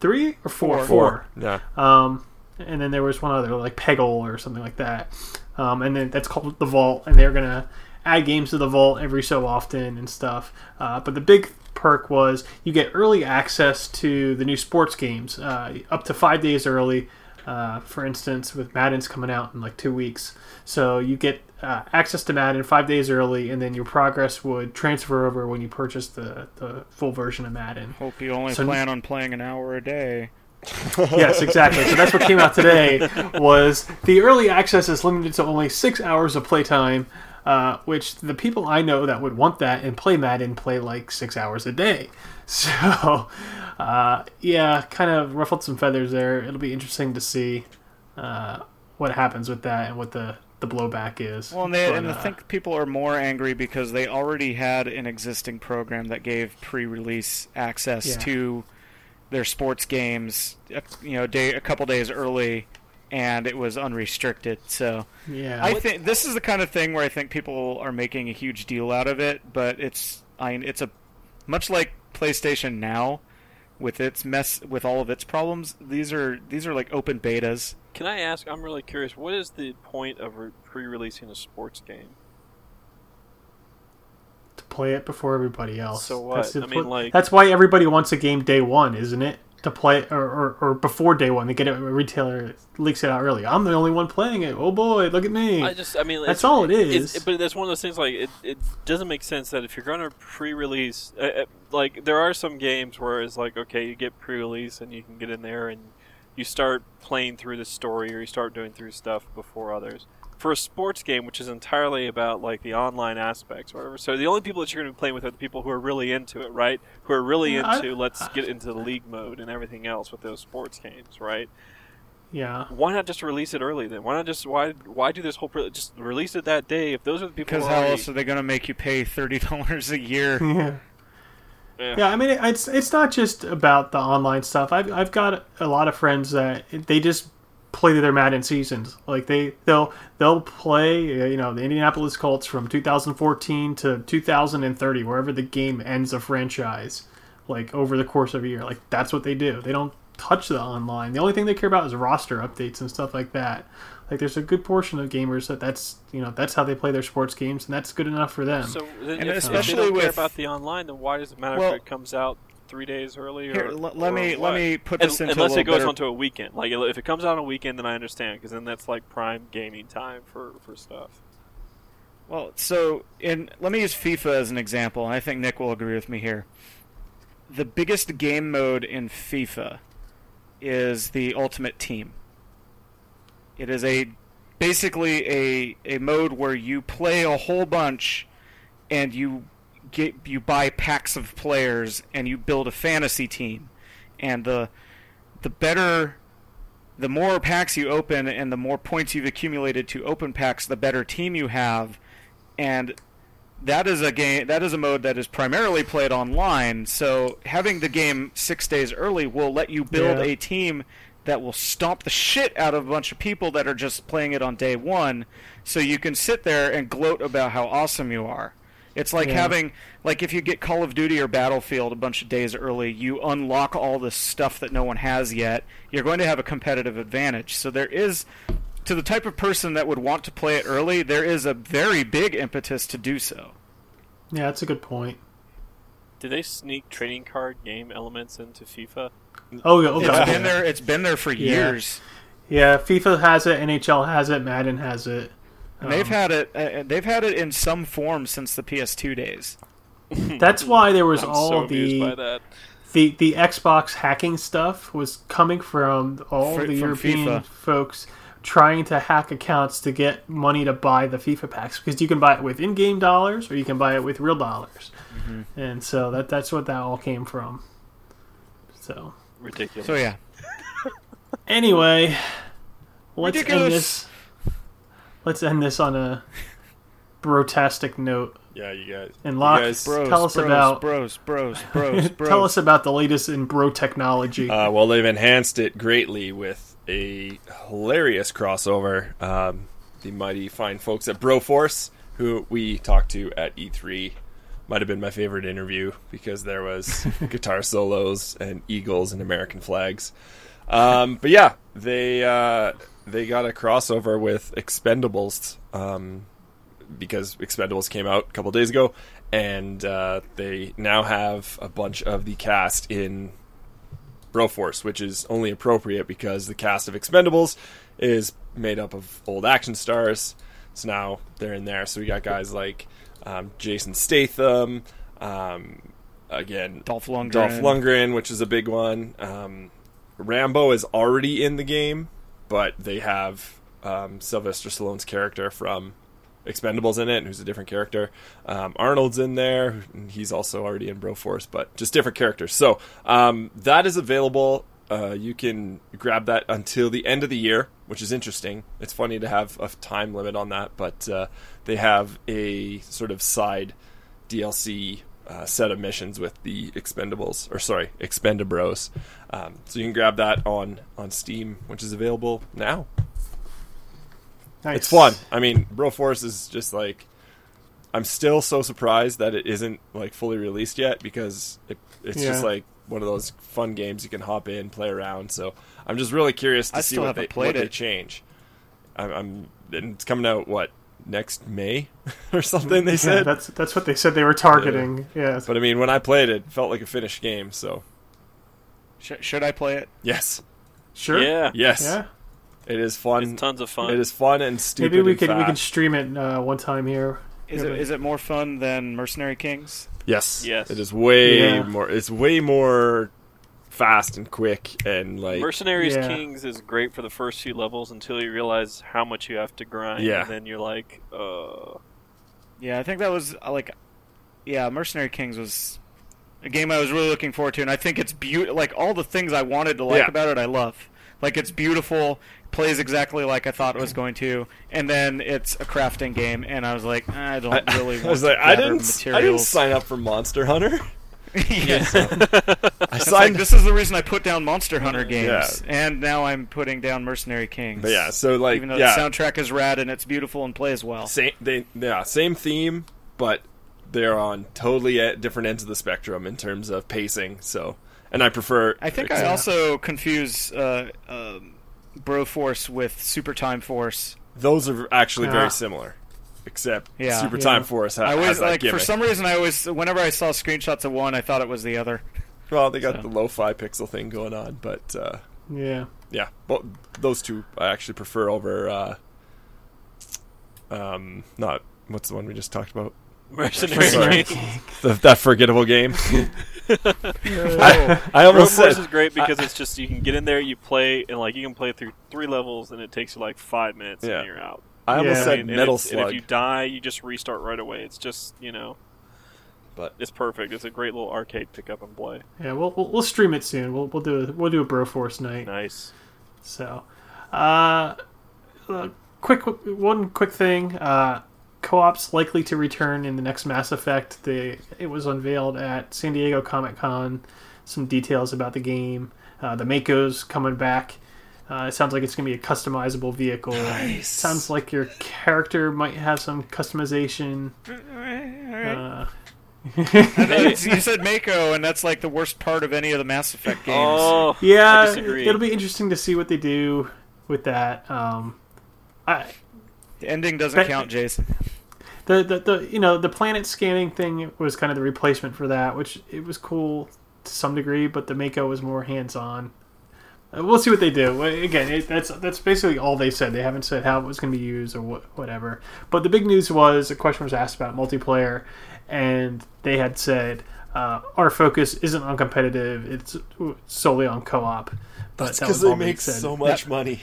three or four. Four. Yeah. Um, and then there was one other like Peggle or something like that. Um, and then that's called the Vault, and they're gonna add games to the Vault every so often and stuff. Uh, but the big perk was you get early access to the new sports games, uh, up to five days early. Uh, for instance, with Madden's coming out in like two weeks, so you get uh, access to Madden five days early, and then your progress would transfer over when you purchase the, the full version of Madden. Hope you only So- plan on playing an hour a day. yes, exactly. So that's what came out today. Was the early access is limited to only six hours of playtime, uh, which the people I know that would want that and play Madden play like six hours a day. So, uh, yeah, kind of ruffled some feathers there. It'll be interesting to see uh, what happens with that and what the the blowback is. Well, and, they, But, and I uh, think people are more angry because they already had an existing program that gave pre-release access Yeah. to their sports games, you know, day a couple days early, and it was unrestricted. So yeah, I think this is the kind of thing where I think people are making a huge deal out of it, but it's I mean, it's a much like PlayStation Now with its mess with all of its problems. These are these are like open betas. Can I ask? I'm really curious. What is the point of re- pre-releasing a sports game? to play it before everybody else. So what? That's, the I mean, like- that's why everybody wants a game day one, isn't it? To play or, or, or before day one, they get it. A retailer leaks it out early. I'm the only one playing it. Oh boy, look at me. I just, I mean, That's all it's- is. but that's one of those things. Like, it, it doesn't make sense that if you're going to pre-release, uh, uh, like, there are some games where it's like, okay, you get pre-release and you can get in there and you start playing through the story or you start doing through stuff before others. For a sports game, which is entirely about like the online aspects or whatever, so the only people that you're going to be playing with are the people who are really into it, right? Who are really Yeah, I- into let's get into the league mode and everything else with those sports games, right? yeah, why not just release it early then? Why not just why why do this whole pre- just release it that day if those are the people? Because how already- else are they going to make you pay thirty dollars a year? yeah. Yeah. I mean, it's it's not just about the online stuff. I've I've got a lot of friends that they just play their Madden seasons. Like they they'll they'll play uh, you know the Indianapolis Colts from 2014 to 2030, wherever the game ends a franchise. Like over the course of a year, like that's what they do. They don't touch the online. The only thing they care about is roster updates and stuff like that. Like there's a good portion of gamers that that's you know that's how they play their sports games, and that's good enough for them. So then And if, especially if they don't care with- about the online, then why does it matter Well- if it comes out three days early? Or, Here, l- let or me what? let me put Un- this into unless a it goes better- onto a weekend. Like if it comes out on a weekend, then I understand because then that's like prime gaming time for for stuff. Well, so in let me use FIFA as an example, and I think Nick will agree with me here. The biggest game mode in FIFA is the Ultimate Team. It is a basically a a mode where you play a whole bunch and you get you buy packs of players and you build a fantasy team. And the the better the more packs you open and the more points you've accumulated to open packs, the better team you have. And that is a game that is a mode that is primarily played online. So having the game six days early will let you build Yeah. a team that will stomp the shit out of a bunch of people that are just playing it on day one. So you can sit there and gloat about how awesome you are. It's like Yeah. having like if you get Call of Duty or Battlefield a bunch of days early, you unlock all this stuff that no one has yet. You're going to have a competitive advantage. So there is to the type of person that would want to play it early, there is a very big impetus to do so. yeah, that's a good point. Did they sneak trading card game elements into FIFA? Oh, yeah, oh It's god, been there. It's been there for Yeah. years. Yeah, FIFA has it, NHL has it, Madden has it. And they've Um, had it. Uh, they've had it in some form since the PS2 days. That's why there was I'm all so amused by the, that. the the Xbox hacking stuff was coming from all Fr- the from European FIFA. folks trying to hack accounts to get money to buy the FIFA packs because you can buy it with in-game dollars or you can buy it with real dollars, Mm-hmm. and so that that's what that all came from. So Ridiculous. So yeah, anyway, let's end Ridiculous. this. Let's end this on a brotastic note. Yeah, you guys. And you Locke, guys- bros, Tell us bros, about- bros, bros, bros, bros. Tell us about the latest in bro technology. Uh, well, they've enhanced it greatly with a hilarious crossover. Um, the mighty fine folks at Broforce, who we talked to at E3, might have been my favorite interview because there was guitar solos and eagles and American flags. Um, but yeah, they uh, they got a crossover with Expendables um, because Expendables came out a couple days ago, and uh, they now have a bunch of the cast in Broforce, which is only appropriate because the cast of Expendables is made up of old action stars. So now they're in there. So we got guys like um, Jason Statham, um, again Dolph Lundgren. Dolph Lundgren, which is a big one. Um, Rambo is already in the game, but they have um, Sylvester Stallone's character from Expendables in it, who's a different character. Um, Arnold's in there; he's also already in Broforce, but just different characters. So um, that is available. Uh, you can grab that until the end of the year, which is interesting. It's funny to have a time limit on that, but uh, they have a sort of side DLC uh, set of missions with the Expendables, or sorry, Expendabros. Um, so you can grab that on on Steam, which is available now. Nice. It's fun. I mean, Broforce is just like I'm still so surprised that it isn't like fully released yet because it, it's just like one of those fun games you can hop in, play around. So I'm just really curious to I see what they played what they change. I'm, I'm and it's coming out what next May or something. They Yeah, said, that's that's what they said they were targeting. Yeah. but I mean, when I played it, it felt like a finished game. So Sh- should I play it? yes, Sure. Yeah. yes, Yeah. it is fun. It's tons of fun. It is fun and stupid. Maybe we and could we fast. could stream it uh, one time here. Is Yeah, it it more fun than Mercenary Kings? Yes. Yes. It is way Yeah. more. It's way more fast and quick and like. Mercenaries Yeah. Kings is great for the first few levels until you realize how much you have to grind. Yeah. And then you're like, uh. Yeah, I think that was uh, like, yeah, Mercenary Kings was a game I was really looking forward to, and I think it's beautiful. Like all the things I wanted to like Yeah. about it, I love. Like it's beautiful, plays exactly like I thought it was going to, and then it's a crafting game, and I was like, I don't I, really. Want I was to like, I didn't. Materials. I didn't sign up for Monster Hunter. yeah, so- I it's like signed. this is the reason I put down Monster Hunter games, Yeah. and now I'm putting down Mercenary Kings. but yeah, so like, even though yeah, the soundtrack is rad and it's beautiful and plays well. same. They yeah, same theme, but they're on totally at different ends of the spectrum in terms of pacing. So, and I prefer. I think I also confuse uh, um, Broforce with Super Time Force. those are actually Ah. very similar, except Yeah. Super Yeah. Time Force ha- I has always that like for gimmick. some reason I always whenever I saw screenshots of one I thought it was the other. Well, they got so. the lo-fi pixel thing going on, but uh, Yeah. yeah, well, those two I actually prefer over. Uh, um, not what's the one we just talked about? Mercenary Sorry. The, that forgettable game. I, I almost Broforce said is great because it's just you can get in there, you play, and like you can play through three levels, and it takes you like five minutes, Yeah. and you're out. I almost Yeah. said And- and Metal And Slug, if you die, you just restart right away. It's just you know, but it's perfect. It's a great little arcade pick up and play. Yeah. We'll, we'll we'll stream it soon. We'll we'll do a, we'll do a Broforce night. Nice. So, uh, uh, quick one quick thing. Uh, co-op's likely to return in the next Mass Effect. The it was unveiled at San Diego Comic Con. Some details about the game. Uh, the Mako's coming back. Uh, it sounds like it's going to be a customizable vehicle. Nice. Sounds like your character might have some customization. Uh, you said Mako, and that's like the worst part of any of the Mass Effect games. Oh, yeah, it'll be interesting to see what they do with that. Um, I, the ending doesn't But- count, Jason. The, the the you know the planet scanning thing was kind of the replacement for that, which it was cool to some degree, but the Mako was more hands on. Uh, we'll see what they do. Again, it, that's that's basically all they said. They haven't said how it was going to be used or what, whatever. But the big news was a question was asked about multiplayer, and they had said uh, our focus isn't on competitive; it's solely on co-op. But that's that because they all make so much money.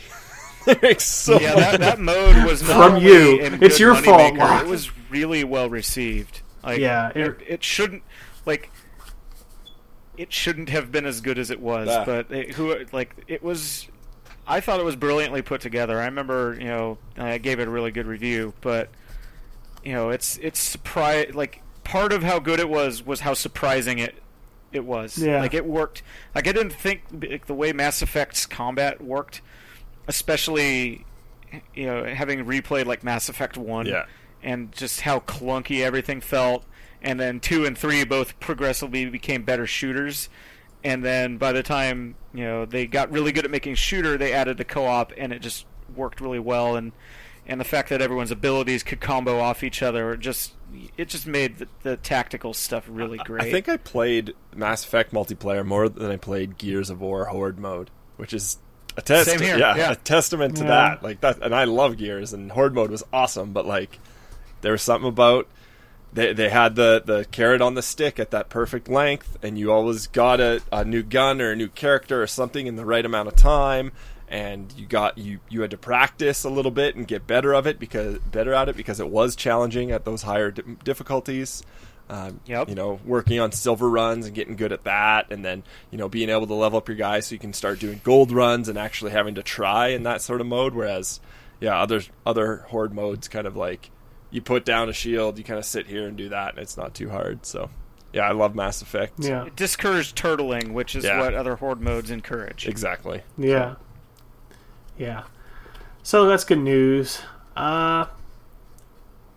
They so Yeah, that, that mode was not From only you. It's your fault, Locke. It was really well received. Like, Yeah, it, it- it shouldn't like. it shouldn't have been as good as it was. Yeah. But it, who like it was. I thought it was brilliantly put together. I remember, you know, I gave it a really good review, but you know, it's it's surprise like part of how good it was was how surprising it it was. Yeah. Like it worked. Like I didn't think like, the way Mass Effect's combat worked, especially you know having replayed like Mass Effect One, Yeah. and just how clunky everything felt. And then two and three both progressively became better shooters. And then by the time you know they got really good at making shooter, they added the co-op, and it just worked really well. And and the fact that everyone's abilities could combo off each other, just it just made the, the tactical stuff really great. I think I played Mass Effect multiplayer more than I played Gears of War Horde mode, which is a test. Same here, Yeah, yeah. a testament to Yeah. that. Like that, and I love Gears, and Horde mode was awesome. But like, there was something about they they had the the carrot on the stick at that perfect length, and you always got a, a new gun or a new character or something in the right amount of time. And you got you you had to practice a little bit and get better of it because better at it because it was challenging at those higher di- difficulties. Um, Yep. You know, working on silver runs and getting good at that, and then you know being able to level up your guys so you can start doing gold runs and actually having to try in that sort of mode. Whereas, yeah, other other horde modes kind of like you put down a shield, you kind of sit here and do that, and it's not too hard. So, yeah, I love Mass Effect. Yeah. it discouraged turtling, which is Yeah. what other horde modes encourage. exactly. Yeah. Yeah. So that's good news. Uh,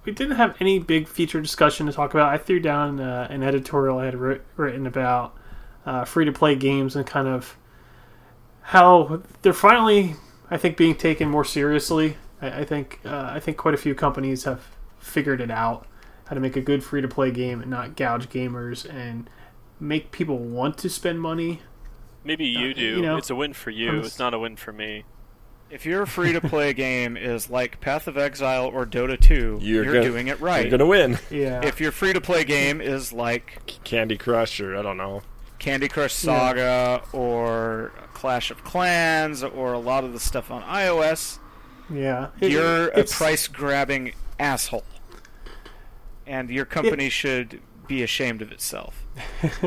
we didn't have any big feature discussion to talk about. I threw down uh, an editorial I had writ- written about uh, free to play games and kind of how they're finally, I think, being taken more seriously. I, I think uh, I think quite a few companies have figured it out how to make a good free to play game and not gouge gamers and make people want to spend money. Maybe you Uh, do. you know, it's a win for you. It's not a win for me. If your free to play game is like Path of Exile or Dota 2, You're you're, gonna- doing it right. You're gonna win. Yeah. If your free to play game is like Candy Crush or I don't know. Candy Crush Saga or Clash of Clans or a lot of the stuff on iOS, yeah. It- you're a price grabbing asshole. And your company should be ashamed of itself.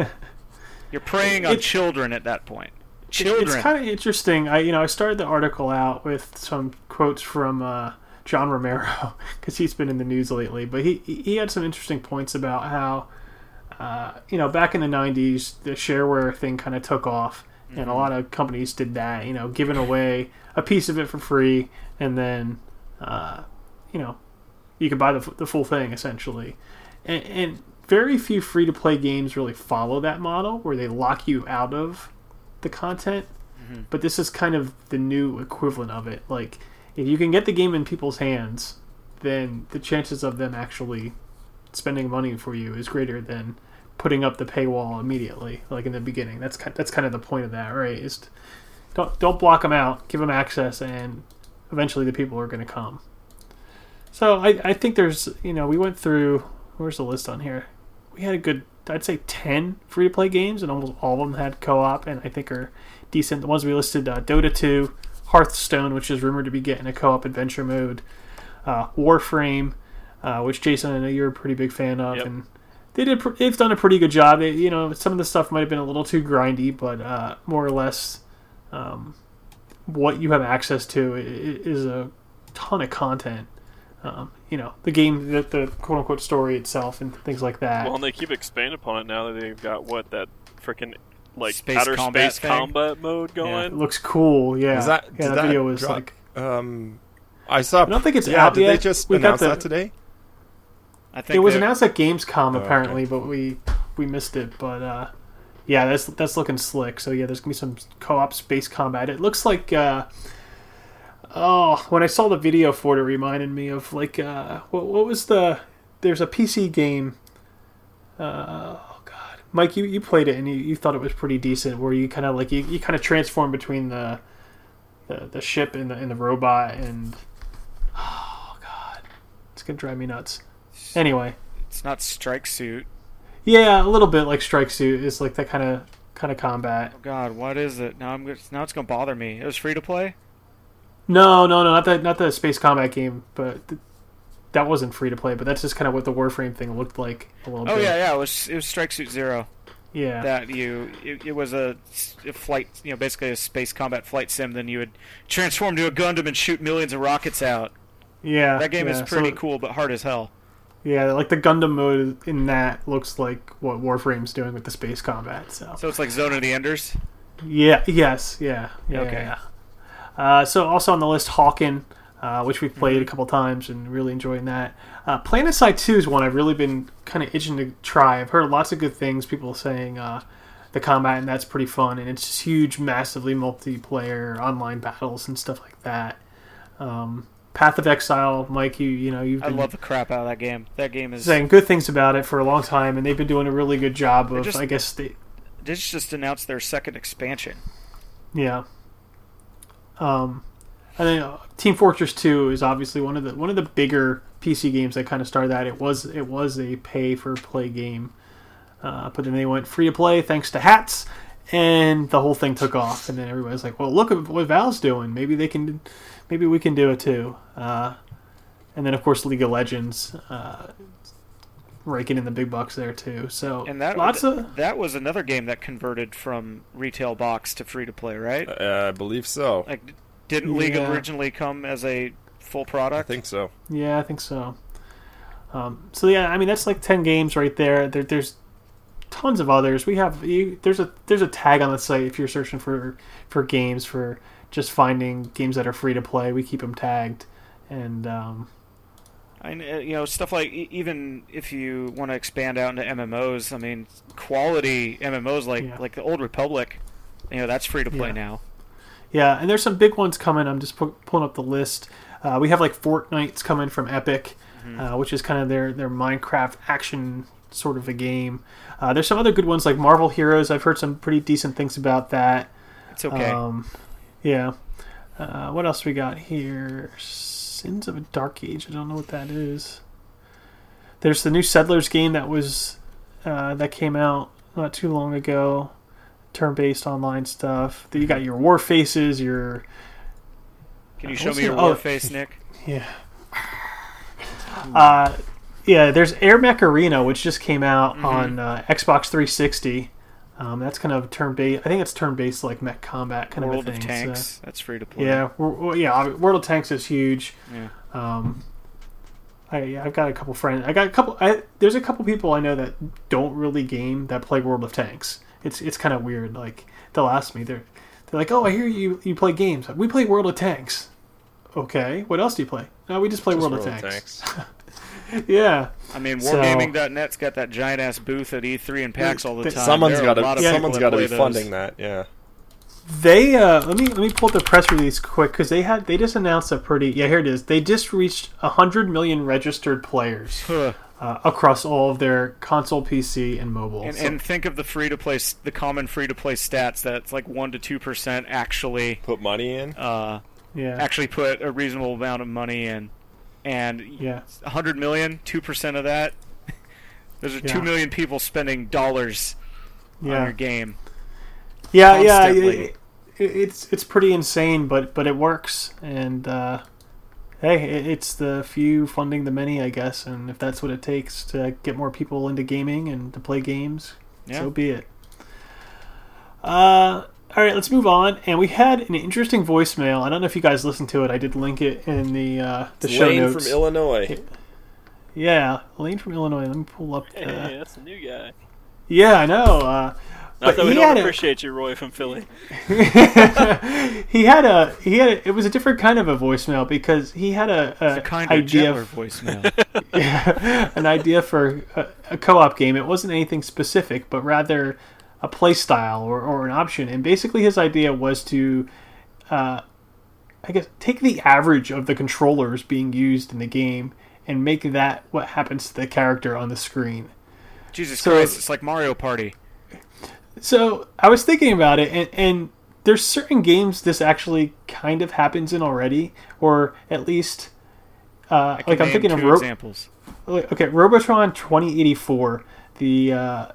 you're preying on It's- children at that point. Children. It's kind of interesting. I you know I started the article out with some quotes from uh, John Romero because he's been in the news lately. But he he had some interesting points about how uh, you know back in the '90s the shareware thing kind of took off, and a lot of companies did that. You know, giving away a piece of it for free, and then uh, you know you could buy the, the full thing essentially. And, and very few free to play games really follow that model where they lock you out of the content. Mm-hmm. But this is kind of the new equivalent of it. Like, if you can get the game in people's hands, then the chances of them actually spending money for you is greater than putting up the paywall immediately, like in the beginning. That's kind that's kind of the point of that, right? Is don't don't block them out, give them access, and eventually the people are going to come. So I, I think there's you know we went through where's the list on here? We had a good I'd say ten free to play games, and almost all of them had co op, and I think are decent. The ones we listed: uh, Dota two, Hearthstone, which is rumored to be getting a co op adventure mode, uh, Warframe, uh, which Jason I know you're a pretty big fan of, Yep. and they did pr- they've done a pretty good job. They, you know some of the stuff might have been a little too grindy, but uh, more or less. Um, what you have access to is a ton of content. Um, you know, the game, the, the quote unquote story itself, and things like that. Well, and they keep expanding upon it now that they've got what that freaking like Space outer combat space thing? combat mode it going. looks cool. Yeah, Is that, yeah. did that, that video was drop- like Um, I saw. I don't think it's yeah, out Did yet. they just We announce the- that today? I think it was announced at Gamescom Oh, apparently, okay. but we we missed it. But uh, yeah, that's that's looking slick. So yeah, there's gonna be some co-op space combat. It looks like. Uh, Oh, when I saw the video for it, it reminded me of like uh, what, what was the? There's a PC game. Uh, oh God, Mike, you, you played it and you, you thought it was pretty decent. Where you kind of like you, you kind of transform between the, the the ship and the and the robot and oh God, it's gonna drive me nuts. Anyway, It's not Strike Suit. yeah, a little bit like Strike Suit is like that kind of kind of combat. Oh God, what is it? Now I'm now it's gonna bother me. It was free to play. No, no, no, not that not the space combat game, but th- that wasn't free to play. But that's just kind of what the Warframe thing looked like a little Oh bit. yeah, yeah. It was it was Strike Suit Zero. Yeah. that you it, it was a flight you know basically a space combat flight sim then you would transform to a Gundam and shoot millions of rockets out yeah. that game yeah. is pretty So- cool but hard as hell Yeah, like the Gundam mode in that looks like what Warframe's doing with the space combat. So, so it's like Zone of the Enders yeah, yes, yeah, yeah. Okay. yeah. Uh, so also on the list, Hawken, uh, which we've played Mm-hmm. a couple times and really enjoying that. Uh, Planetside Two is one I've really been kind of itching to try. I've heard lots of good things. People saying uh, the combat and that's pretty fun, and it's just huge, massively multiplayer online battles and stuff like that. Um, Path of Exile, Mike, you you know you've I love the crap out of that game that game is saying good things about it for a long time, and they've been doing a really good job of, just- I guess, they, they just announced their second expansion yeah. Um, and then uh, Team Fortress Two is obviously one of the one of the bigger PC games that kind of started that. It was it was a pay for play game, uh, but then they went free to play thanks to hats, and the whole thing took off. And then everybody's like, "Well, look at what Valve's doing. Maybe they can, maybe we can do it too." Uh, and then of course League of Legends. Raking in the big bucks there too so and that lots of that was another game that converted from retail box to free to play right Uh, I believe so. like didn't League Yeah. originally come as a full product? I think so. Yeah, I think so. Um, so yeah, I mean that's like ten games right there. there there's tons of others. We have you, there's a there's a tag on the site if you're searching for for games for just finding games that are free to play. We keep them tagged, and um, I uh, you know stuff like even if you want to expand out into MMOs, I mean quality MMOs like Yeah. like the Old Republic, you know that's free to play Yeah. now. yeah, and there's some big ones coming. I'm just pu- pulling up the list. Uh, we have like Fortnite's coming from Epic, uh, which is kind of their their Minecraft action sort of a game. Uh, there's some other good ones like Marvel Heroes. I've heard some pretty decent things about that. It's okay. Um, yeah. Uh, what else we got here? Sins of a Dark Age. I don't know what that is. There's the new Settlers game that was uh, that came out not too long ago. Turn-based online stuff. You got your war faces. Your Can you uh, show me your the- oh. war face, Nick? yeah. Uh, yeah, there's AirMech Arena, which just came out Mm-hmm. on uh, Xbox 360. Um, that's kind of turn-based. I think it's turn-based like mech combat kind World of a of thing. so- Tanks. That's free to play. Yeah, well, yeah. World of Tanks is huge. Yeah. Um, I yeah, I've got a couple friends. I got a couple. I, there's a couple people I know that don't really game that play World of Tanks. It's it's kind of weird. Like they'll ask me, they're they're like, "Oh, I hear you you play games. We play World of Tanks." Okay, what else do you play? No, we just play Just World, of World Tanks. Tanks. Yeah, I mean, So- Wargaming.net's got that giant ass booth at E3 and PAX all the Th- time. Someone's There are got to. of Yeah. Someone's people got to be play funding that. Yeah. they uh, let me let me pull up the press release quick because they had they just announced a pretty yeah here it is. They just reached hundred million registered players Huh. uh, across all of their console, PC, and mobile. And, So- and think of the free to play, the common free to play stats. That's like one to two percent actually, Put money in. uh, yeah, actually put a reasonable amount of money in, and yeah. 100 million, two percent of that. Those are Yeah. two million people spending dollars on your game. yeah, yeah. constantly. It, it- it's it's pretty insane, but but it works. And uh, hey, it, it's the few funding the many, I guess. And if that's what it takes to get more people into gaming and to play games, Yeah. so be it. Uh, all right, let's move on. And we had an interesting voicemail. I don't know if you guys listened to it. I did link it in the uh, the show Lane notes. from Illinois. yeah, Lane from Illinois. Let me pull up. The... Hey, that's a new guy. Yeah, I know. Uh, Not that we don't had a- appreciate you, Roy from Philly. he had a he had a, it was a different kind of a voicemail because he had a, a, It's a kind of idea gentler voicemail. an idea for a, a co-op game. It wasn't anything specific, but rather a play style or, or an option. And basically, his idea was to, uh, I guess, take the average of the controllers being used in the game and make that what happens to the character on the screen. Jesus So- Christ, it's like Mario Party. So I was thinking about it, and, and there's certain games this actually kind of happens in already, or at least, uh, like I'm thinking of Ro- examples. Okay, Robotron 2084, the uh,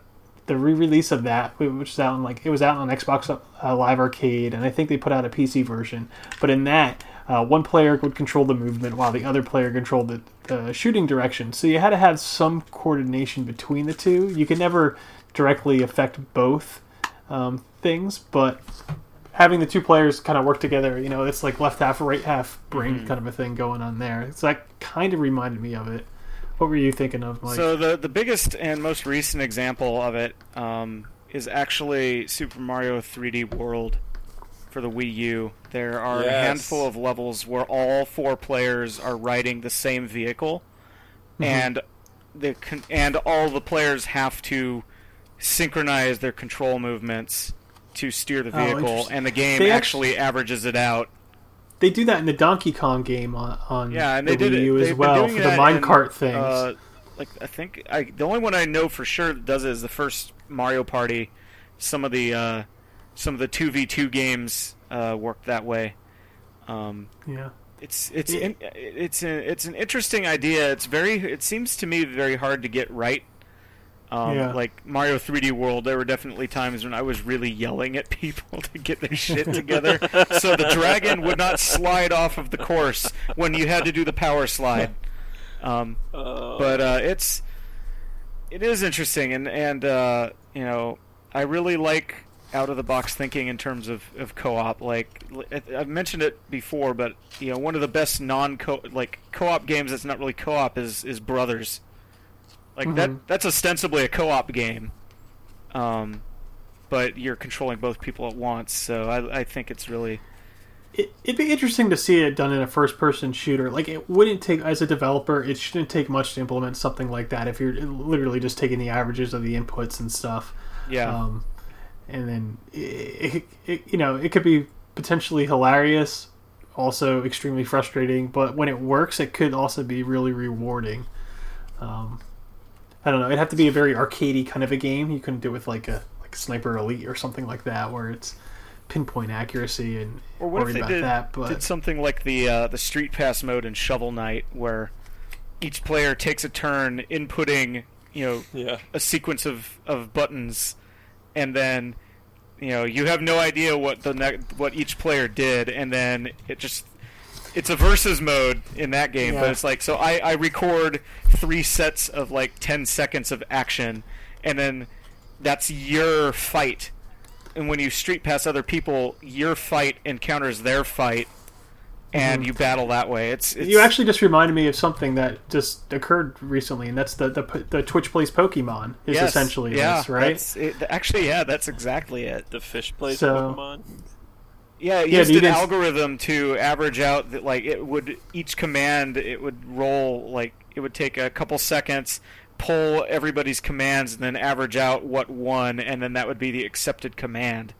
the re-release of that, which is out on like it was out on Xbox uh, Live Arcade, and I think they put out a PC version. But in that, uh, one player would control the movement while the other player controlled the, the shooting direction. So you had to have some coordination between the two. You could never directly affect both um, things, but having the two players kind of work together, you know, it's like left half, right half brain Mhm. kind of a thing going on there. So that kind of reminded me of it. What were you thinking of, Mike? So the the biggest and most recent example of it um, is actually Super Mario 3D World for the Wii U. There are a handful of levels where all four players are riding the same vehicle, Mhm. and the and all the players have to synchronize their control movements to steer the Oh, vehicle, interesting. and the game They actually averages it out. They do that in the Donkey Kong game on, on Yeah, and the they did Wii it as well for the minecart in, things. Uh, like I think I the only one I know for sure that does it is the first Mario Party. Some of the uh, some of the two v two games uh, work that way. Um, yeah. it's it's in, it's a, it's an interesting idea. It's very it seems to me very hard to get right. Um, Yeah. Like Mario 3D World, there were definitely times when I was really yelling at people to get their shit together, so the dragon would not slide off of the course when you had to do the power slide. Um, Uh, but uh, it's it is interesting, and and uh, you know I really like out of the box thinking in terms of, of co-op. Like I- I've mentioned it before, but you know one of the best non co like co-op games that's not really co-op is is Brothers. Like Mhm. that that's ostensibly a co-op game, um, but you're controlling both people at once. So I I think it's really It, it'd be interesting to see it done in a first-person shooter. Like it wouldn't take, as a developer, it shouldn't take much to implement something like that. If you're literally just taking the averages of the inputs and stuff, yeah. um, and then it, it, it, you know, it could be potentially hilarious, also extremely frustrating. But when it works, it could also be really rewarding. Um, I don't know. It'd have to be a very arcadey kind of a game. You couldn't do it with like a like Sniper Elite or something like that, where it's pinpoint accuracy and Or what if worried they about did, that. But did something like the uh, the Street Pass mode in Shovel Knight, where each player takes a turn inputting, you know, Yeah. a sequence of, of buttons, and then, you know, you have no idea what the ne- what each player did, and then it just it's a versus mode in that game, but it's like so I, I record three sets of like ten seconds of action, and then that's your fight. And when you street pass other people, your fight encounters their fight, and you battle that way. It's, it's Mm-hmm. you actually just reminded me of something that just occurred recently, and that's the the, the Twitch plays Pokemon is yes, essentially yeah, this, right? that's it, actually, yeah, that's exactly it. the fish plays So- Pokemon. Yeah, it Yeah, used an algorithm to average out that like it would each command it would roll like it would take a couple seconds, pull everybody's commands, and then average out what won, and then that would be the accepted command.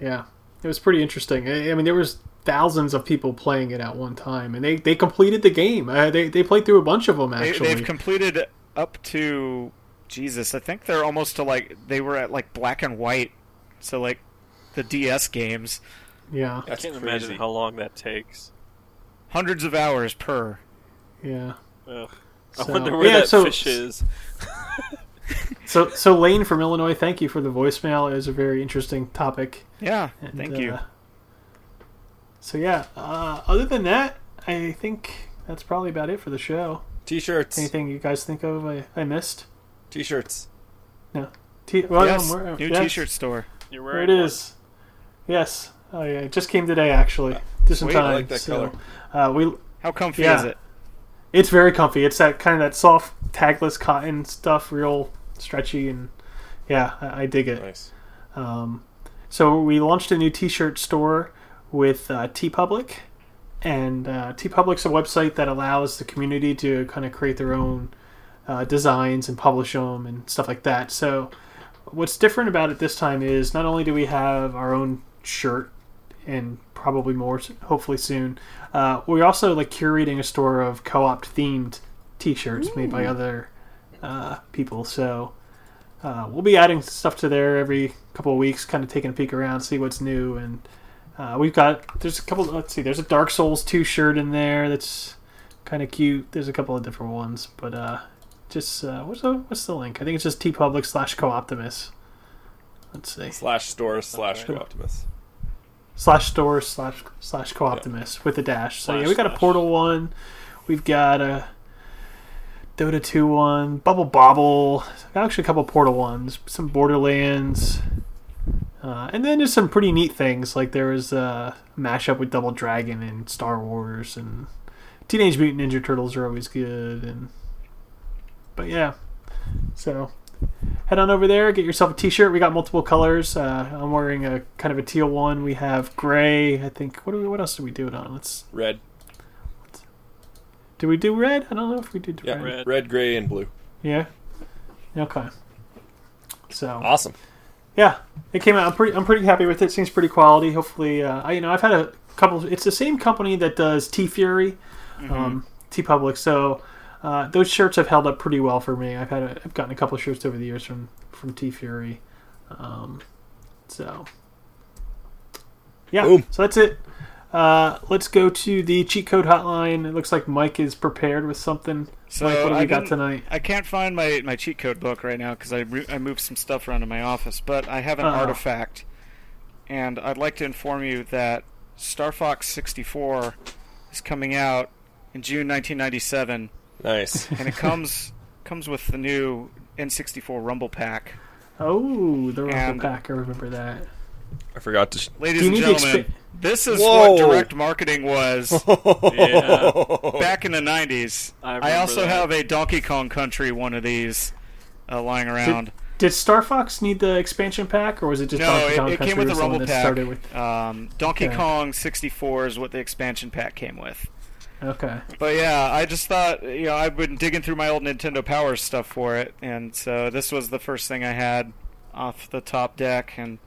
Yeah, it was pretty interesting. I I mean, there was thousands of people playing it at one time, and they, they completed the game. Uh, they they played through a bunch of them They, actually. they've completed up to Jesus. I think they're almost to like they were at like black and white, so like the DS games, yeah, I can't crazy. imagine how long that takes. hundreds of hours per. yeah. Ugh. I So- wonder where yeah, that so- fish is. So so Lane from Illinois, thank you for the voicemail. It was a very interesting topic. Yeah, And, thank you. uh, So yeah, uh, other than that, I think that's probably about it for the show. T-shirts. Anything you guys think of I, I missed? T-shirts. No. T- well, yes, I'm- new yes, T-shirt store. You're There wearing it one. is. Yes. Oh yeah, it just came today actually. Just in Sweet, I time. like that so, Uh, we How comfy Yeah. is it? It's very comfy. It's that kind of that soft tagless cotton stuff, real stretchy, and yeah, I, I dig it. Nice. Um, so we launched a new T-shirt store with uh, TeePublic, and uh, TeePublic's a website that allows the community to kind of create their own uh, designs and publish them and stuff like that. So what's different about it this time is not only do we have our own shirt and probably more hopefully soon. Uh, we're also like curating a store of co-op themed t-shirts made by other uh, people. So uh, we'll be adding stuff to there every couple of weeks kind of taking a peek around see what's new. And uh, we've got there's a couple let's see there's a dark souls 2 shirt in there that's kind of cute. There's a couple of different ones but uh just uh, what's the what's the link? I think it's just TeePublic slash co-optimus let's see Slash store slash Okay. Optimus. slash store slash slash co-optimus with a dash. So yeah, we got a portal one. We've got a Dota 2 one, Bubble Bobble, actually a couple Portal ones, some Borderlands, uh, and then just some pretty neat things like there was a mashup with Double Dragon and Star Wars, and Teenage Mutant Ninja Turtles are always good, and but yeah, so head on over there, get yourself a T-shirt. We got multiple colors. Uh, I'm wearing a kind of a teal one. We have gray. I think. What do we? What else do we do it on? Let's. Red. Do we do red? I don't know if we did Yeah, red. red, Red. gray, and blue. Yeah. Okay. So Awesome. yeah, it came out. I'm pretty. I'm pretty happy with it. Seems pretty quality. Hopefully, uh, I you know I've had a couple. It's the same company that does TeeFury, um, TeePublic. So uh, those shirts have held up pretty well for me. I've had a, I've gotten a couple of shirts over the years from from TeeFury. Um, so yeah, Boom. so that's it. Uh, let's go to the cheat code hotline. It looks like Mike is prepared with something. So Mike, what do we I got tonight? I can't find my, my cheat code book right now because I, re- I moved some stuff around in my office, but I have an Uh-oh. artifact, and I'd like to inform you that Star Fox 64 is coming out in June 1997, Nice. and it comes comes with the new N64 Rumble Pack. Oh, the Rumble And- Pack. I remember that. I forgot to. Sh- Ladies and gentlemen, expa- this is Whoa. what direct marketing was Yeah. back in the 90s. I I, also that. have a Donkey Kong Country one of these uh, lying around. Did Star Fox need the expansion pack, or was it just No, Donkey it, Kong it Country came with the the Rumble Pack. started with? Um, Donkey Okay. Kong 64 is what the expansion pack came with. Okay. But yeah, I just thought, you know, I've been digging through my old Nintendo Power stuff for it, and so this was the first thing I had off the top deck, and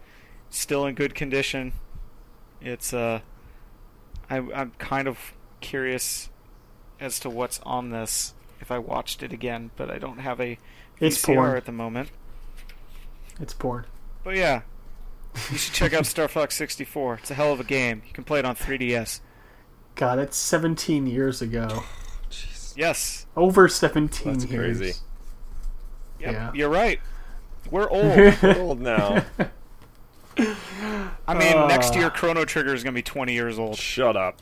still in good condition. It's uh, I, I'm kind of curious as to what's on this if I watched it again, but I don't have a It's VCR porn. at the moment. It's porn. But yeah, you should check out Star Fox 64. It's a hell of a game. You can play it on 3DS. God, it's 17 years ago. Yes, Over 17 That's years. crazy. yep, Yeah. you're right. We're old. We're old now. I mean, Uh. next year Chrono Trigger is gonna be 20 years old. Shut up.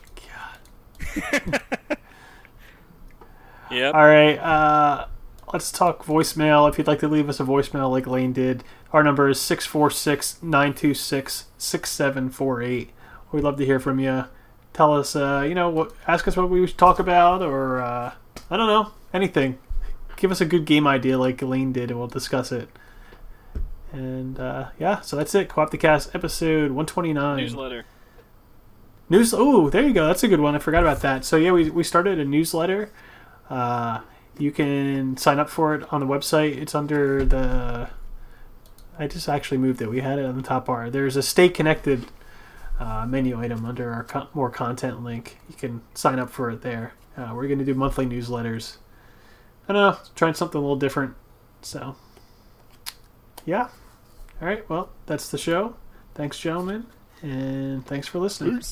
God. Yep. All right. Uh, let's talk voicemail. If you'd like to leave us a voicemail like Lane did, our number is 646 926 6748. We'd love to hear from you. Tell us, uh, you know, what, ask us what we should talk about, or uh, I don't know, anything. Give us a good game idea like Lane did, and we'll discuss it. And uh, yeah, so that's it. Co-op the Cast episode 129. Newsletter. News. Oh, there you go. That's a good one. I forgot about that. So yeah, we we started a newsletter. Uh, you can sign up for it on the website. It's under the. I just actually moved it. We had it on the top bar. There's a stay connected uh, menu item under our more content link. You can sign up for it there. Uh, we're going to do monthly newsletters. I don't know, trying something a little different. So, yeah. All right. Well, that's the show. Thanks, gentlemen, and thanks for listening.